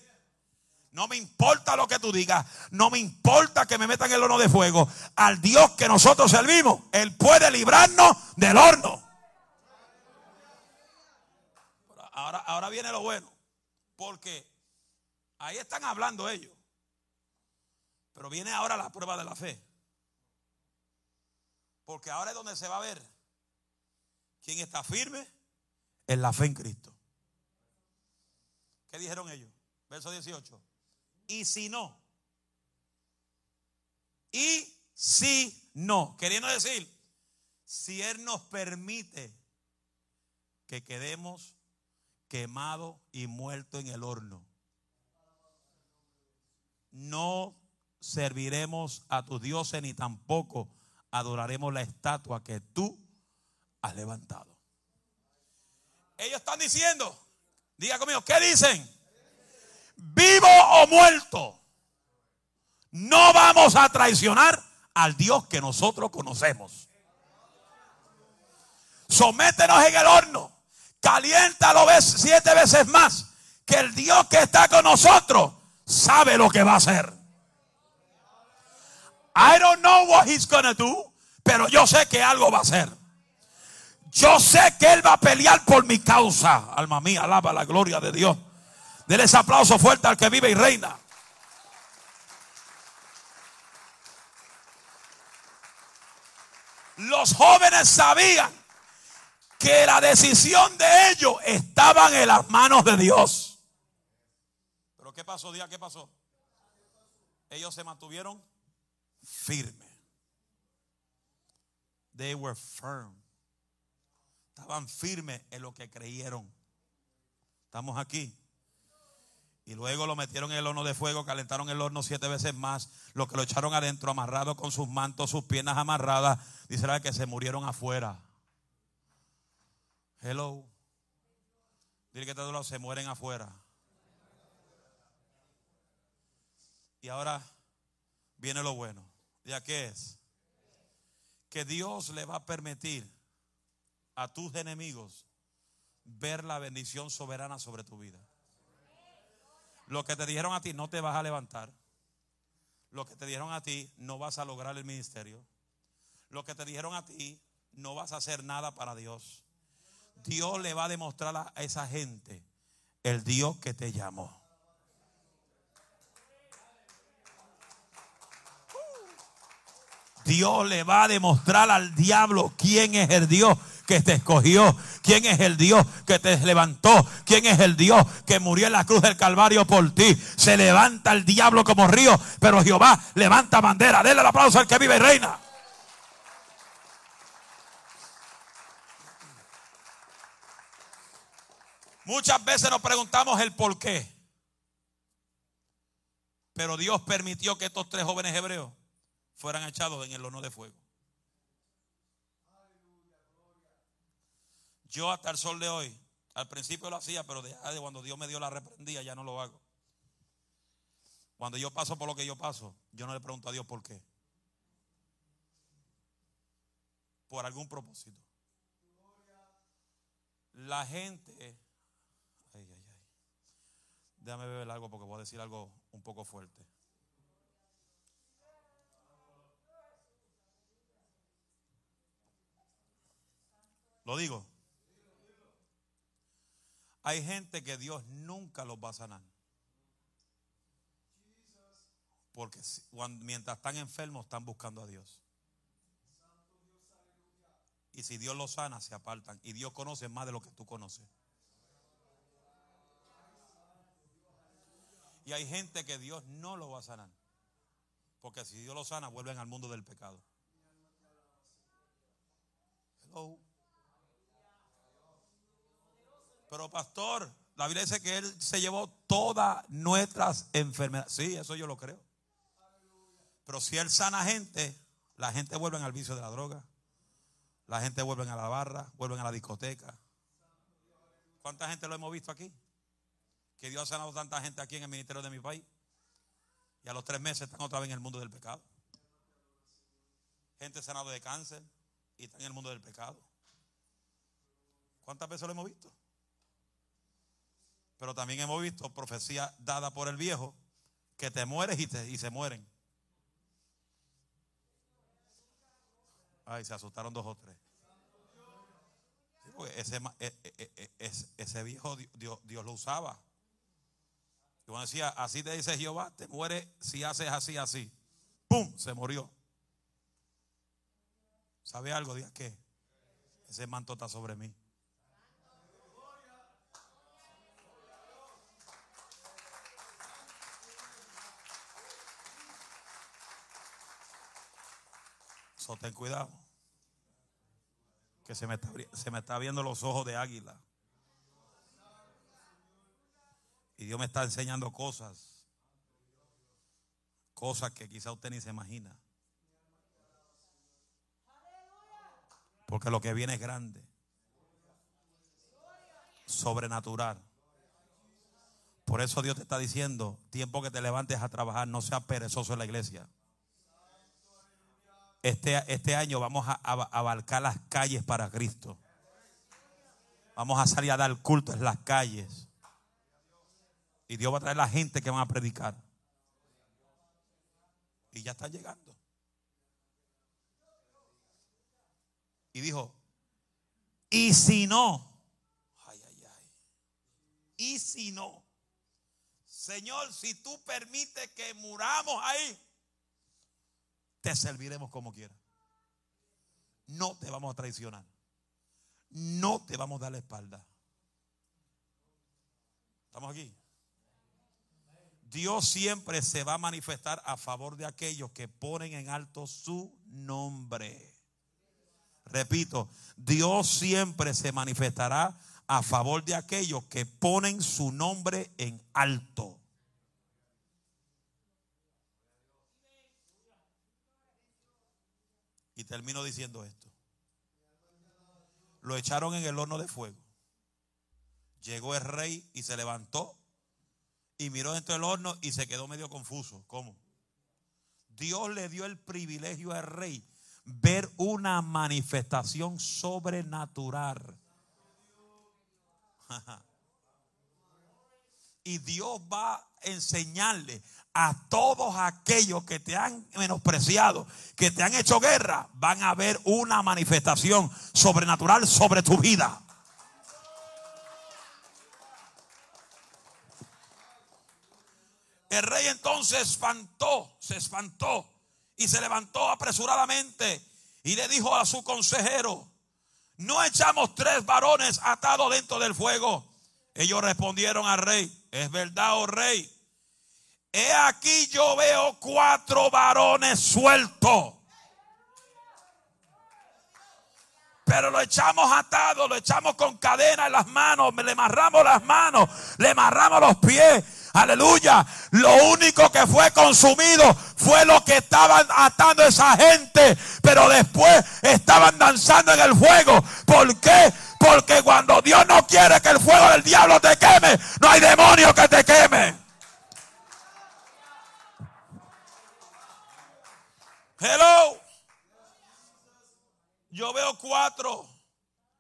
No me importa lo que tú digas. No me importa que me metan el horno de fuego. Al Dios que nosotros servimos, Él puede librarnos del horno. Ahora, ahora viene lo bueno. Porque ahí están hablando ellos. Pero viene ahora la prueba de la fe. Porque ahora es donde se va a ver quién está firme en la fe en Cristo. ¿Qué dijeron ellos? Verso 18. Y si no. Y si no. Queriendo decir, si Él nos permite que quedemos quemados y muertos en el horno. No serviremos a tus dioses ni tampoco adoraremos la estatua que tú has levantado. Ellos están diciendo, diga conmigo, ¿qué dicen? Vivo o muerto, no vamos a traicionar al Dios que nosotros conocemos. Sométenos en el horno, caliéntalo siete veces más, que el Dios que está con nosotros sabe lo que va a hacer. I don't know what he's gonna do, pero yo sé que algo va a hacer. Yo sé que él va a pelear por mi causa. Alma mía, alaba la gloria de Dios. Denle ese aplauso fuerte al que vive y reina. Los jóvenes sabían que la decisión de ellos estaba en las manos de Dios. Pero ¿qué pasó, día? ¿Qué pasó? Ellos se mantuvieron firme. They were firm. Estaban firmes en lo que creyeron. Estamos aquí. Y luego lo metieron en el horno de fuego, calentaron el horno siete veces más. Lo que lo echaron adentro, amarrado con sus mantos, sus piernas amarradas. Dice que se murieron afuera. Hello. Dile que todos se mueren afuera. Y ahora viene lo bueno. ¿Ya qué es? Que Dios le va a permitir a tus enemigos ver la bendición soberana sobre tu vida. Lo que te dijeron a ti no te vas a levantar. Lo que te dijeron a ti no vas a lograr el ministerio. Lo que te dijeron a ti no vas a hacer nada para Dios. Dios le va a demostrar a esa gente el Dios que te llamó. Dios le va a demostrar al diablo quién es el Dios que te escogió, quién es el Dios que te levantó, quién es el Dios que murió en la cruz del Calvario por ti. Se levanta el diablo como río, pero Jehová levanta bandera. Denle el aplauso al que vive y reina. Muchas veces nos preguntamos el por qué. Pero Dios permitió que estos tres jóvenes hebreos fueran echados en el horno de fuego. Yo hasta el sol de hoy, al principio lo hacía, pero de cuando Dios me dio la reprendía, ya no lo hago. Cuando yo paso por lo que yo paso, yo no le pregunto a Dios por qué. Por algún propósito. La gente. Ay, ay, ay. Déjame beber algo porque voy a decir algo un poco fuerte. Lo digo. Hay gente que Dios nunca los va a sanar. Porque mientras están enfermos están buscando a Dios. Y si Dios los sana, se apartan. Y Dios conoce más de lo que tú conoces. Y hay gente que Dios no lo va a sanar. Porque si Dios lo sana, vuelven al mundo del pecado. Hello. Pero pastor, la Biblia dice que Él se llevó todas nuestras enfermedades. Sí, eso yo lo creo. Pero si Él sana gente, la gente vuelve al vicio de la droga. La gente vuelve a la barra, vuelven a la discoteca. ¿Cuánta gente lo hemos visto aquí? Que Dios ha sanado tanta gente aquí en el ministerio de mi país. Y a los tres meses están otra vez en el mundo del pecado. Gente sanada de cáncer y están en el mundo del pecado. ¿Cuántas veces lo hemos visto? Pero también hemos visto profecía dada por el viejo que te mueres y, te, y se mueren. Ay, se asustaron dos o tres. ese, e, e, e, ese, viejo Dios, Dios, lo usaba. Y uno decía, así te dice Jehová, te mueres si haces así, así. ¡Pum! Se murió. ¿Sabe algo? Diga que ese manto está sobre mí. Ten cuidado. Que se me, está, se me está viendo los ojos de águila. Y Dios me está enseñando cosas. Cosas que quizá usted ni se imagina. Porque lo que viene es grande. Sobrenatural. Por eso Dios te está diciendo, tiempo que te levantes a trabajar, no seas perezoso en la iglesia. Este, este año vamos a, abarcar las calles para Cristo. Vamos a salir a dar culto en las calles. Y Dios va a traer la gente que van a predicar. Y ya están llegando. Y dijo, y si no, ay, ay, ay, y si no, Señor, si tú permites que muramos ahí, te serviremos como quieras. No te vamos a traicionar. No te vamos a dar la espalda. ¿Estamos aquí? Dios siempre se va a manifestar a favor de aquellos que ponen en alto su nombre. Repito, Dios siempre se manifestará a favor de aquellos que ponen su nombre en alto. Y termino diciendo esto. Lo echaron en el horno de fuego. Llegó el rey y se levantó y miró dentro del horno y se quedó medio confuso. ¿Cómo? Dios le dio el privilegio al rey ver una manifestación sobrenatural. y Dios va a enseñarle a todos aquellos que te han menospreciado, que te han hecho guerra, van a ver una manifestación sobrenatural sobre tu vida. El rey entonces espantó, se espantó y se levantó apresuradamente y le dijo a su consejero, no echamos tres varones atados dentro del fuego ellos respondieron al rey, es verdad, oh rey. He aquí yo veo cuatro varones sueltos. Pero lo echamos atado, lo echamos con cadena en las manos, le amarramos las manos, le amarramos los pies. Aleluya. Lo único que fue consumido fue lo que estaban atando esa gente. Pero después estaban danzando en el fuego. ¿Por qué? Porque cuando Dios no quiere que el fuego del diablo te queme, no hay demonio que te queme. Hello. Yo veo cuatro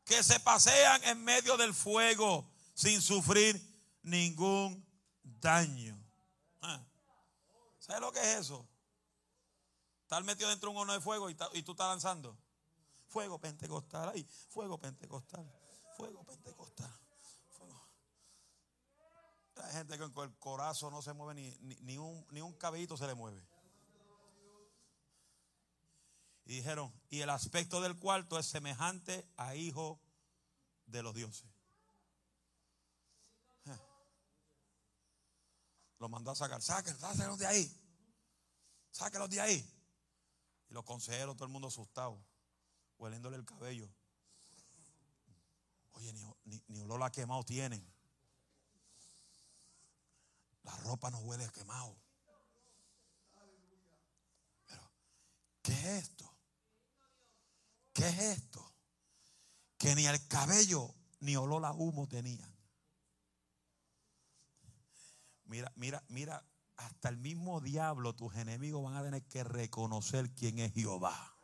que se pasean en medio del fuego sin sufrir ningún daño. Ah. ¿Sabes lo que es eso? Estar metido dentro de un horno de fuego y, tú estás lanzando. Fuego pentecostal ahí, fuego pentecostal, fuego pentecostal. Hay gente que con el corazón no se mueve ni, ni, un, ni un cabellito se le mueve. Y dijeron, y el aspecto del cuarto es semejante a hijo de los dioses. Eh. Lo mandó a sacar, sáquenlos de ahí. Sáquenlos de ahí. Y los consejeros, todo el mundo asustado, hueliéndole el cabello. Oye, ni, ni, olor a quemado tienen. La ropa no huele a quemado. Pero, ¿qué es esto? ¿Qué es esto? Que ni el cabello ni olor a humo tenían. Mira, mira, mira, hasta el mismo diablo, tus enemigos van a tener que reconocer quién es Jehová.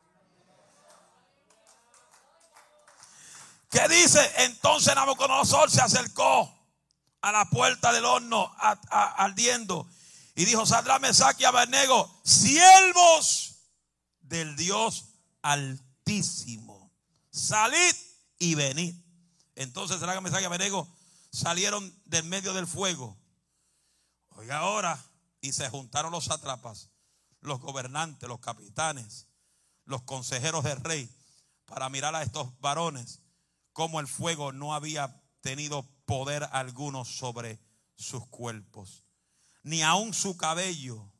¿Qué dice? Entonces Nabucodonosor se acercó a la puerta del horno ardiendo y dijo: Saldrá Mesach y Abednego, siervos del Dios Altísimo Salid y venid. Entonces será que y Abednego salieron del medio del fuego. Oiga ahora, y se juntaron los sátrapas, los gobernantes, los capitanes, los consejeros del rey, para mirar a estos varones, como el fuego no había tenido poder alguno sobre sus cuerpos, ni aun su cabello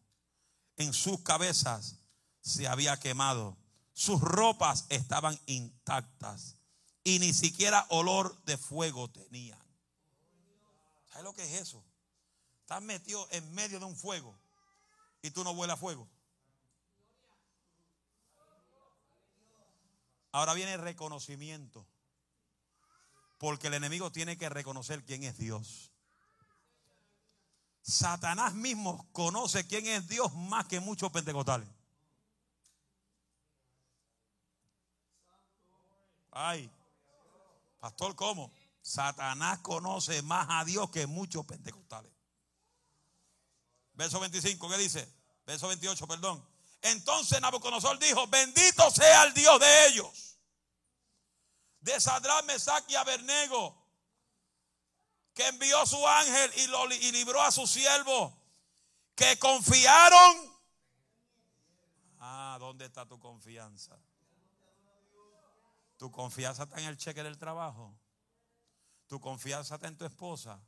en sus cabezas se había quemado sus ropas estaban intactas y ni siquiera olor de fuego tenían. ¿Sabes lo que es eso? Estás metido en medio de un fuego y tú no hueles a fuego. Ahora viene el reconocimiento. Porque el enemigo tiene que reconocer quién es Dios. Satanás mismo conoce quién es Dios más que muchos pentecostales. Ay, pastor, ¿cómo? Satanás conoce más a Dios que muchos pentecostales. Verso 25, ¿qué dice? Verso 28, perdón. Entonces Nabucodonosor dijo, bendito sea el Dios de ellos. De Sadrán, Mesach y Abernego, que envió su ángel y, lo, y libró a su siervo, que confiaron. Ah, ¿dónde está tu confianza? Tu confianza está en el cheque del trabajo. Tu confianza está en tu esposa.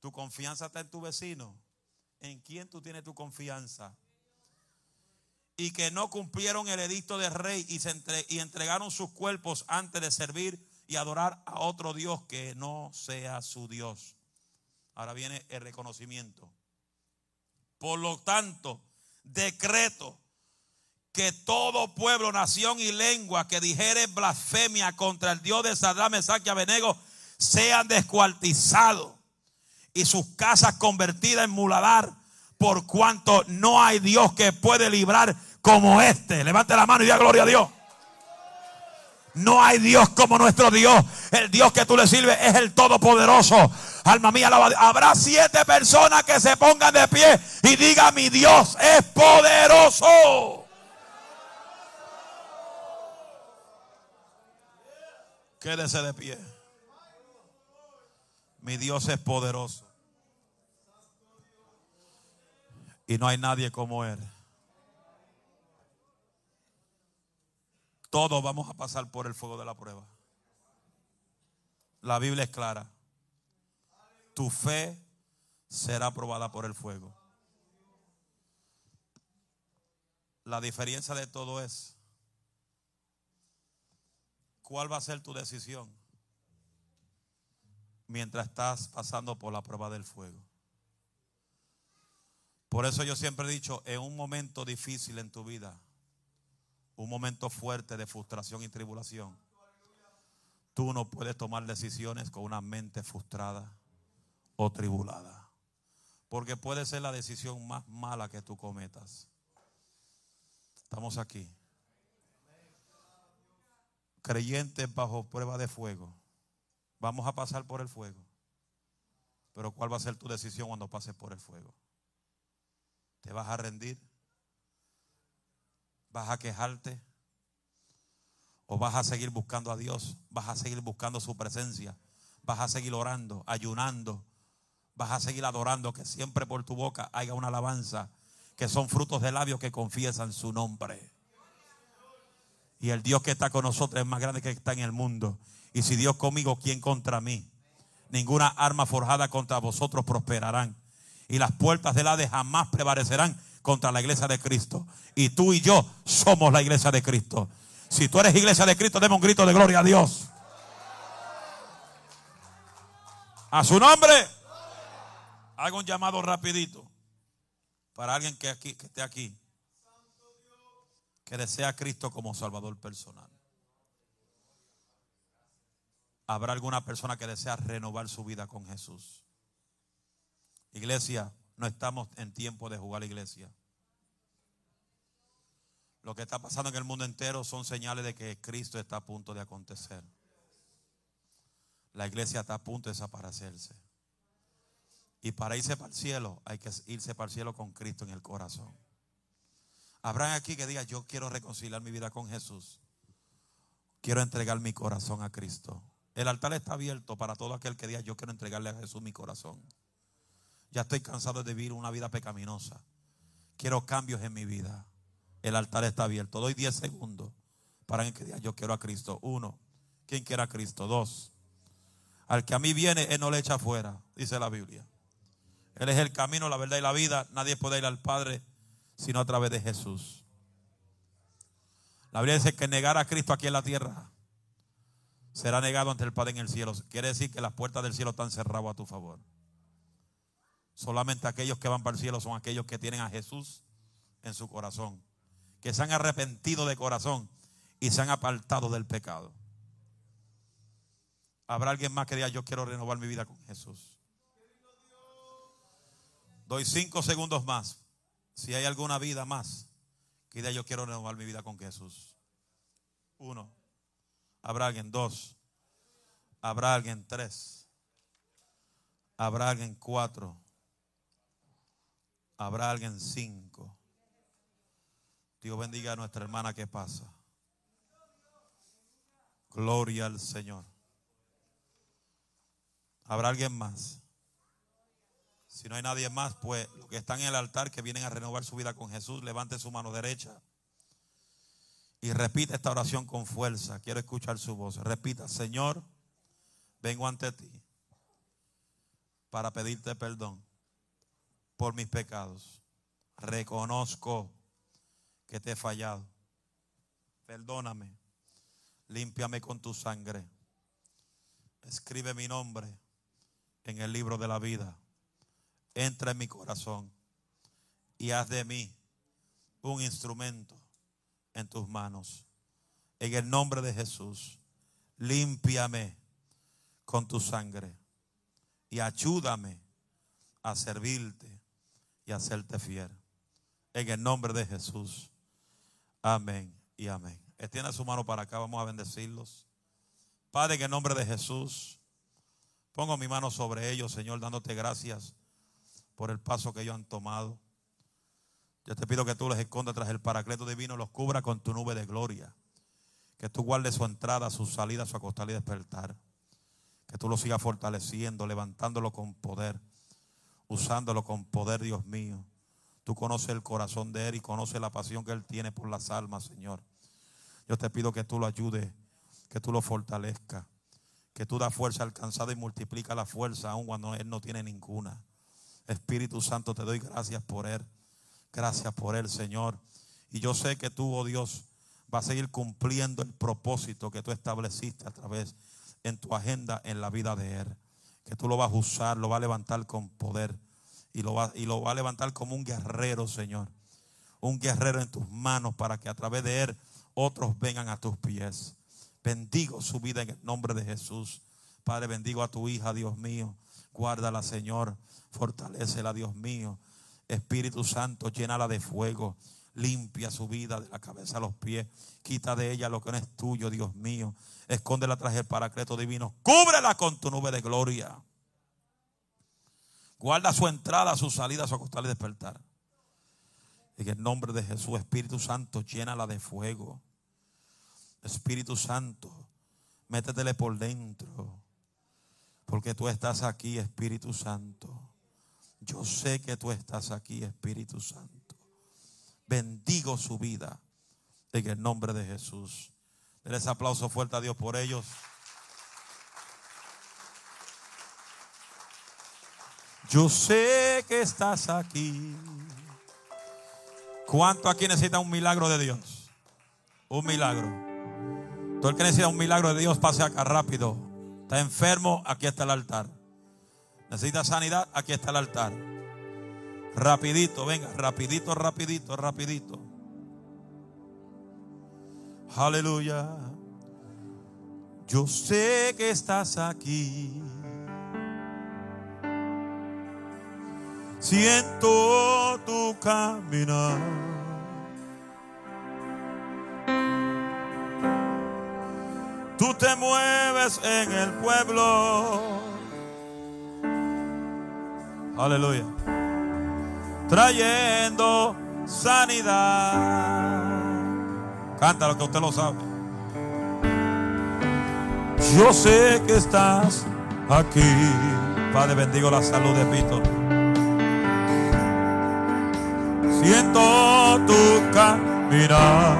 Tu confianza está en tu vecino. ¿En quién tú tienes tu confianza? Y que no cumplieron el edicto del rey y, se y entregaron sus cuerpos antes de servir y adorar a otro Dios que no sea su Dios. Ahora viene el reconocimiento. Por lo tanto, decreto que todo pueblo, nación y lengua que dijere blasfemia contra el Dios de Saddam, Mesach y Abednego sean descuartizados y sus casas convertidas en muladar por cuanto no hay Dios que puede librar como este. Levante la mano y diga gloria a Dios. No hay Dios como nuestro Dios. El Dios que tú le sirves es el Todopoderoso. Alma mía, habrá siete personas que se pongan de pie y diga mi Dios es poderoso. Quédese de pie. Mi Dios es poderoso. Y no hay nadie como Él. Todos vamos a pasar por el fuego de la prueba. La Biblia es clara. Tu fe será probada por el fuego. La diferencia de todo es cuál va a ser tu decisión mientras estás pasando por la prueba del fuego. Por eso yo siempre he dicho, en un momento difícil en tu vida, un momento fuerte de frustración y tribulación, tú no puedes tomar decisiones con una mente frustrada o tribulada. Porque puede ser la decisión más mala que tú cometas. Estamos aquí. Creyentes bajo prueba de fuego. Vamos a pasar por el fuego. Pero ¿cuál va a ser tu decisión cuando pases por el fuego? ¿Te vas a rendir? ¿Vas a quejarte? ¿O vas a seguir buscando a Dios? ¿Vas a seguir buscando su presencia? ¿Vas a seguir orando, ayunando? ¿Vas a seguir adorando que siempre por tu boca haya una alabanza? Que son frutos de labios que confiesan su nombre. Y el Dios que está con nosotros es más grande que está en el mundo. Y si Dios conmigo, ¿quién contra mí? Ninguna arma forjada contra vosotros prosperarán. Y las puertas del Hades jamás prevalecerán contra la iglesia de Cristo. Y tú y yo somos la iglesia de Cristo. Si tú eres iglesia de Cristo, deme un grito de gloria a Dios. A su nombre. Haga un llamado rapidito para alguien que, aquí, que esté aquí, que desea a Cristo como Salvador personal. Habrá alguna persona que desea renovar su vida con Jesús. Iglesia, no estamos en tiempo de jugar iglesia. Lo que está pasando en el mundo entero son señales de que Cristo está a punto de acontecer. La iglesia está a punto de desaparecerse. Y para irse para el cielo hay que irse para el cielo con Cristo en el corazón. Habrá aquí que diga, yo quiero reconciliar mi vida con Jesús. Quiero entregar mi corazón a Cristo. El altar está abierto para todo aquel que diga, yo quiero entregarle a Jesús mi corazón. Ya estoy cansado de vivir una vida pecaminosa. Quiero cambios en mi vida. El altar está abierto. Doy 10 segundos para que diga, yo quiero a Cristo. Uno, ¿quién quiere a Cristo? Dos, al que a mí viene, Él no le echa fuera, dice la Biblia. Él es el camino, la verdad y la vida. Nadie puede ir al Padre sino a través de Jesús. La Biblia dice que negar a Cristo aquí en la tierra será negado ante el Padre en el cielo. Quiere decir que las puertas del cielo están cerradas a tu favor. Solamente aquellos que van para el cielo son aquellos que tienen a Jesús en su corazón, que se han arrepentido de corazón y se han apartado del pecado. Habrá alguien más que diga, yo quiero renovar mi vida con Jesús. Doy cinco segundos más. Si hay alguna vida más, que diga, yo quiero renovar mi vida con Jesús. Uno. Habrá alguien. Dos. Habrá alguien. Tres. Habrá alguien. Cuatro. Habrá alguien. Cinco. Dios bendiga a nuestra hermana que pasa. Gloria al Señor. ¿Habrá alguien más? Si no hay nadie más, pues los que están en el altar, que vienen a renovar su vida con Jesús, levante su mano derecha y repita esta oración con fuerza. Quiero escuchar su voz. Repita, Señor, vengo ante ti para pedirte perdón por mis pecados. Reconozco que te he fallado. Perdóname. Límpiame con tu sangre. Escribe mi nombre en el libro de la vida. Entra en mi corazón y haz de mí un instrumento en tus manos. En el nombre de Jesús, límpiame con tu sangre y ayúdame a servirte y a hacerte fiel. En el nombre de Jesús. Amén y amén. Extienda su mano para acá, vamos a bendecirlos. Padre, en el nombre de Jesús, pongo mi mano sobre ellos, Señor, dándote gracias por el paso que ellos han tomado. Yo te pido que tú les escondas tras el paracleto divino, los cubra con tu nube de gloria. Que tú guardes su entrada, su salida, su acostar y despertar. Que tú lo sigas fortaleciendo, levantándolo con poder, usándolo con poder, Dios mío Tú conoces el corazón de Él y conoces la pasión que Él tiene por las almas, Señor. Yo te pido que tú lo ayudes, que tú lo fortalezcas, que tú da fuerza alcanzada y multiplica la fuerza aun cuando Él no tiene ninguna. Espíritu Santo, te doy gracias por Él. Gracias por Él, Señor. Y yo sé que tú, oh Dios, vas a seguir cumpliendo el propósito que tú estableciste a través en tu agenda en la vida de Él. Que tú lo vas a usar, lo vas a levantar con poder y lo va, y lo va a levantar como un guerrero, Señor. Un guerrero en tus manos para que a través de él otros vengan a tus pies. Bendigo su vida en el nombre de Jesús. Padre, bendigo a tu hija, Dios mío. Guárdala, Señor. Fortalecela, Dios mío. Espíritu Santo, llénala de fuego. Limpia su vida de la cabeza a los pies. Quita de ella lo que no es tuyo, Dios mío. Escóndela tras el paracleto divino. Cúbrela con tu nube de gloria. Guarda su entrada, su salida, su acostar y despertar. En el nombre de Jesús, Espíritu Santo, llénala de fuego. Espíritu Santo, métetele por dentro. Porque tú estás aquí, Espíritu Santo. Yo sé que tú estás aquí, Espíritu Santo. Bendigo su vida en el nombre de Jesús. Denle ese aplauso fuerte a Dios por ellos. Yo sé que estás aquí. ¿Cuánto aquí necesita un milagro de Dios? Un milagro. Todo el que necesita un milagro de Dios, pase acá rápido. Está enfermo, aquí está el altar. Necesita sanidad, aquí está el altar. Rapidito, venga, rapidito, rapidito, rapidito. Aleluya. Yo sé que estás aquí. Siento tu caminar. Tú te mueves en el pueblo. Aleluya. Trayendo sanidad. Canta lo que usted lo sabe. Yo sé que estás aquí. Padre, bendigo la salud de Pito. Siento tu caminar.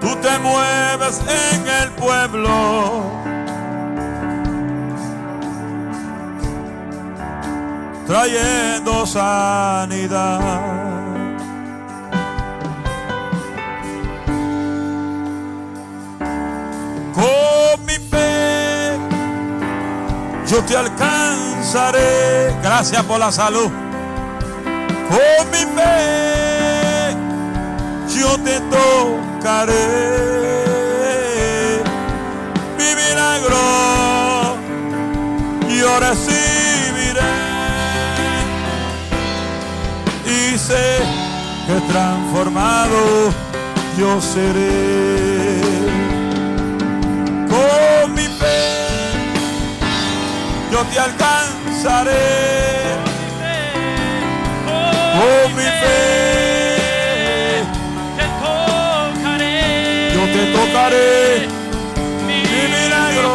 Tú te mueves en el pueblo. Trayendo sanidad. yo te Gracias por la salud. Con mi fe, yo te tocaré. Mi milagro, yo recibiré. Y sé que transformado yo seré. Con mi yo te alcanzaré. Con mi fe, te tocaré. Yo te tocaré. Mi, milagro.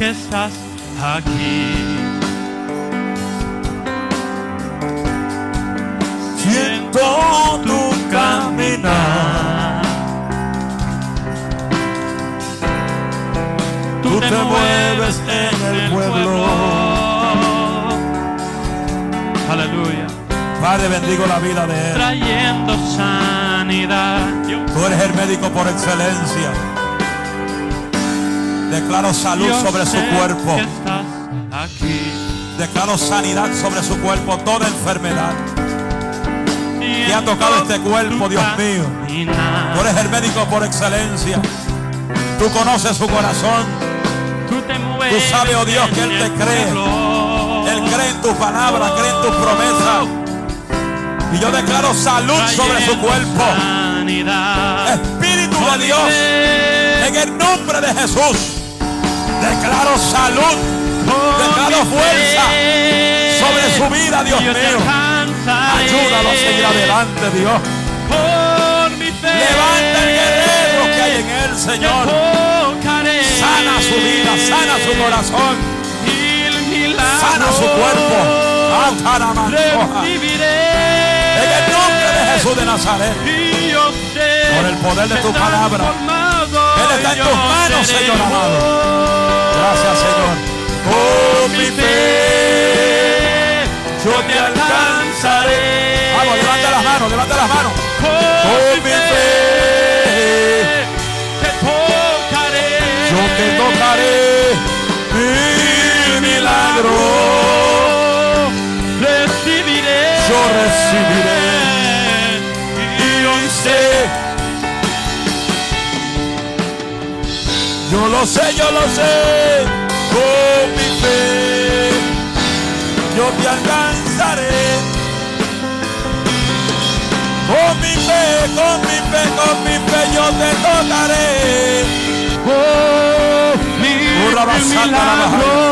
Que estás aquí. Siento tu caminar. Tú te mueves en el pueblo. Aleluya. Padre, bendigo la vida de él. Trayendo sanidad. Tú eres el médico por excelencia. Declaro salud Yo sobre su cuerpo. Declaro sanidad sobre su cuerpo, toda enfermedad. que ha tocado este cuerpo, Dios mío. Tú eres el médico por excelencia. Tú conoces su corazón. Tú, sabes, oh Dios, que Él te cree. Él cree en tu palabra, cree en tus promesas. Y yo declaro salud sobre su cuerpo. Espíritu de Dios. En el nombre de Jesús. Declaro salud. Declaro fuerza sobre su vida, Dios mío. Ayúdalo a seguir adelante, Dios. Levanta el guerrero que hay en él, Señor. Sana su vida, sana su corazón. Sana su cuerpo. En el nombre de Jesús de Nazaret. Por el poder de tu palabra. Él está en tus manos, Señor amado. Gracias, Señor. Con mi fe, yo te alcanzaré. Vamos, levanta las manos, levanta las manos. Con mi fe, te tocaré. yo te tocaré. Mi milagro, recibiré. yo recibiré. Y sé, yo lo sé, yo lo sé. Mi fe, yo te alcanzaré. Con mi fe, con mi fe, con mi fe yo te tocaré. Oh, mi milagro.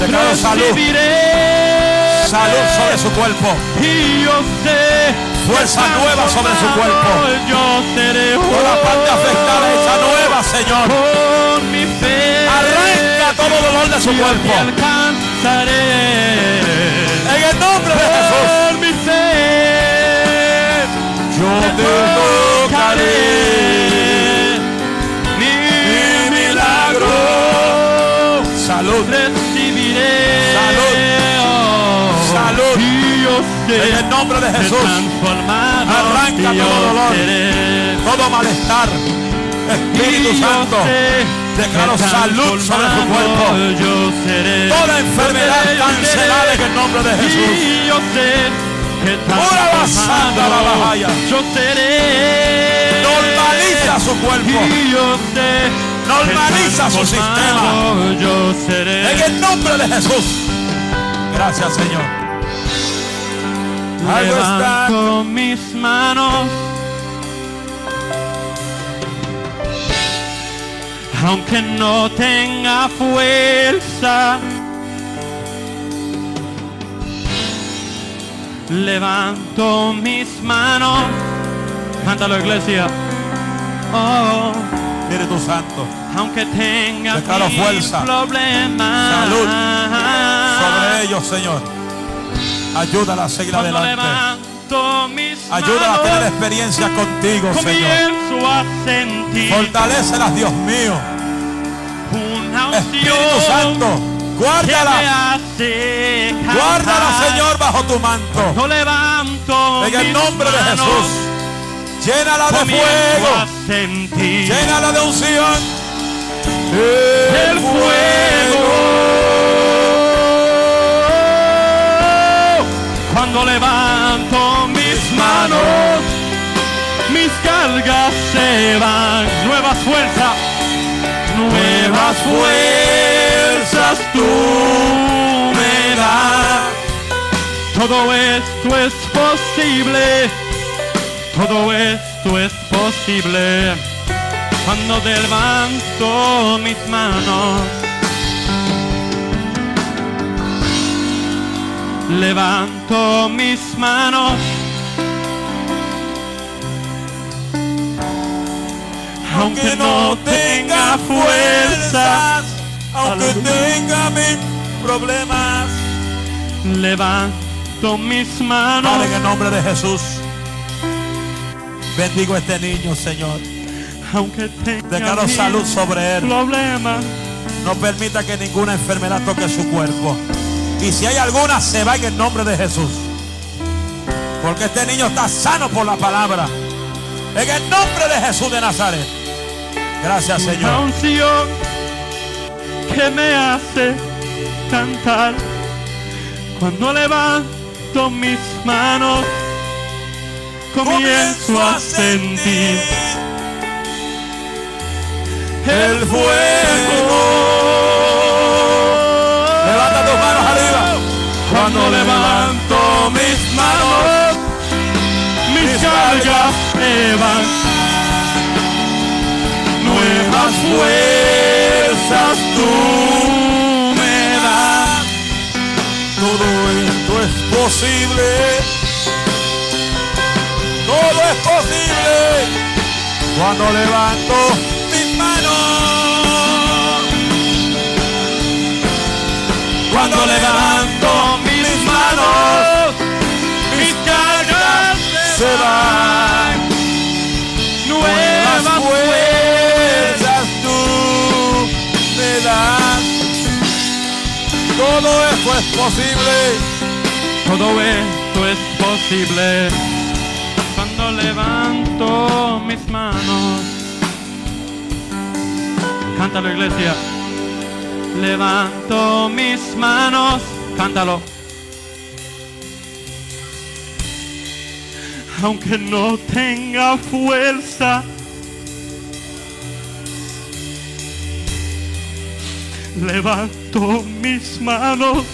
Declaro salud, salud sobre su cuerpo. Y yo sé. Fuerza nueva sobre su cuerpo. Yo seré Toda parte afectada esa nueva, Señor. Con mi fe. Arranca todo dolor de su yo cuerpo. alcanzaré. En el nombre de Jesús. Por mi fe. Yo te tocaré. Mi milagro. Salud. recibiré. Salud. Salud. Sé. En el nombre de Jesús. Arranca todo dolor. Todo malestar. Espíritu Santo. Declaro salud sobre su cuerpo. Toda enfermedad cancelada en el nombre de Jesús. Ora la transformado. bahaya. Yo seré. Normaliza su cuerpo. Normaliza su Yo seré. En el nombre de Jesús. Gracias, Señor. Algo está. Mis manos. Aunque no tenga fuerza. Levanto mis manos. Cántalo, iglesia. Oh, Espíritu Santo. aunque tenga Declaro fuerza, problemas. salud Sobre ellos, Señor. Ayúdala a seguir adelante. levanto mis Ayúdala a tener experiencia contigo, Señor. Fortalécelas, Dios mío. Espíritu Santo. Guárdala. Guárdala, Señor, bajo tu manto. Cuando levanto En el nombre de Jesús. Llénala de fuego. Llénala de unción. el fuego. Cuando levanto mis manos, mis cargas se van. Nuevas fuerzas, nuevas fuerzas tú me das. Todo esto es posible, todo esto es posible. Cuando levanto mis manos, levanto mis manos. Aunque no tenga fuerza, aunque tenga mil problemas. levanto mis manos. Padre, en el nombre de Jesús. Bendigo a este niño, Señor. Aunque tenga Declaro salud sobre él. problemas. No permita que ninguna enfermedad toque su cuerpo. Y si hay alguna, se va en el nombre de Jesús. Porque este niño está sano por la palabra. En el nombre de Jesús de Nazaret. Gracias, Una Señor. unción que me hace cantar cuando levanto mis manos comienzo a sentir el fuego Levanta tus manos arriba. cuando levanto mis manos mis cargas se van las fuerzas tú me das. Todo esto es posible. Todo es posible cuando levanto mis manos. Cuando levanto mis manos, mis cargas se van. Todo esto es posible. Todo esto es posible cuando levanto mis manos. Cántalo, iglesia. Levanto mis manos. Cántalo. Aunque no tenga fuerza. Levanto mis manos.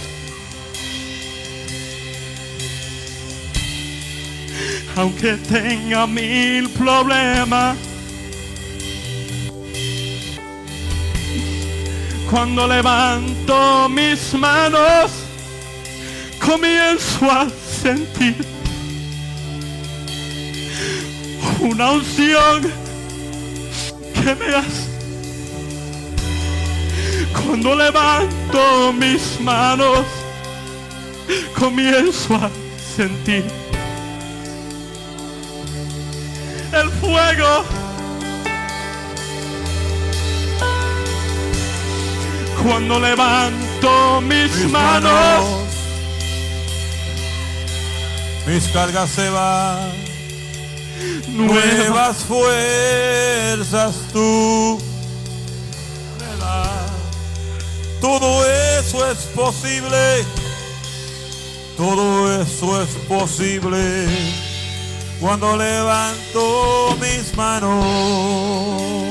aunque tenga mil problemas. Cuando levanto mis manos, comienzo a sentir una unción que me hace. Cuando levanto mis manos, comienzo a sentir el fuego. Cuando levanto mis, manos, mis cargas se van. nuevas Nuevas fuerzas tú Todo eso es posible. Todo eso es posible. Cuando levanto mis manos.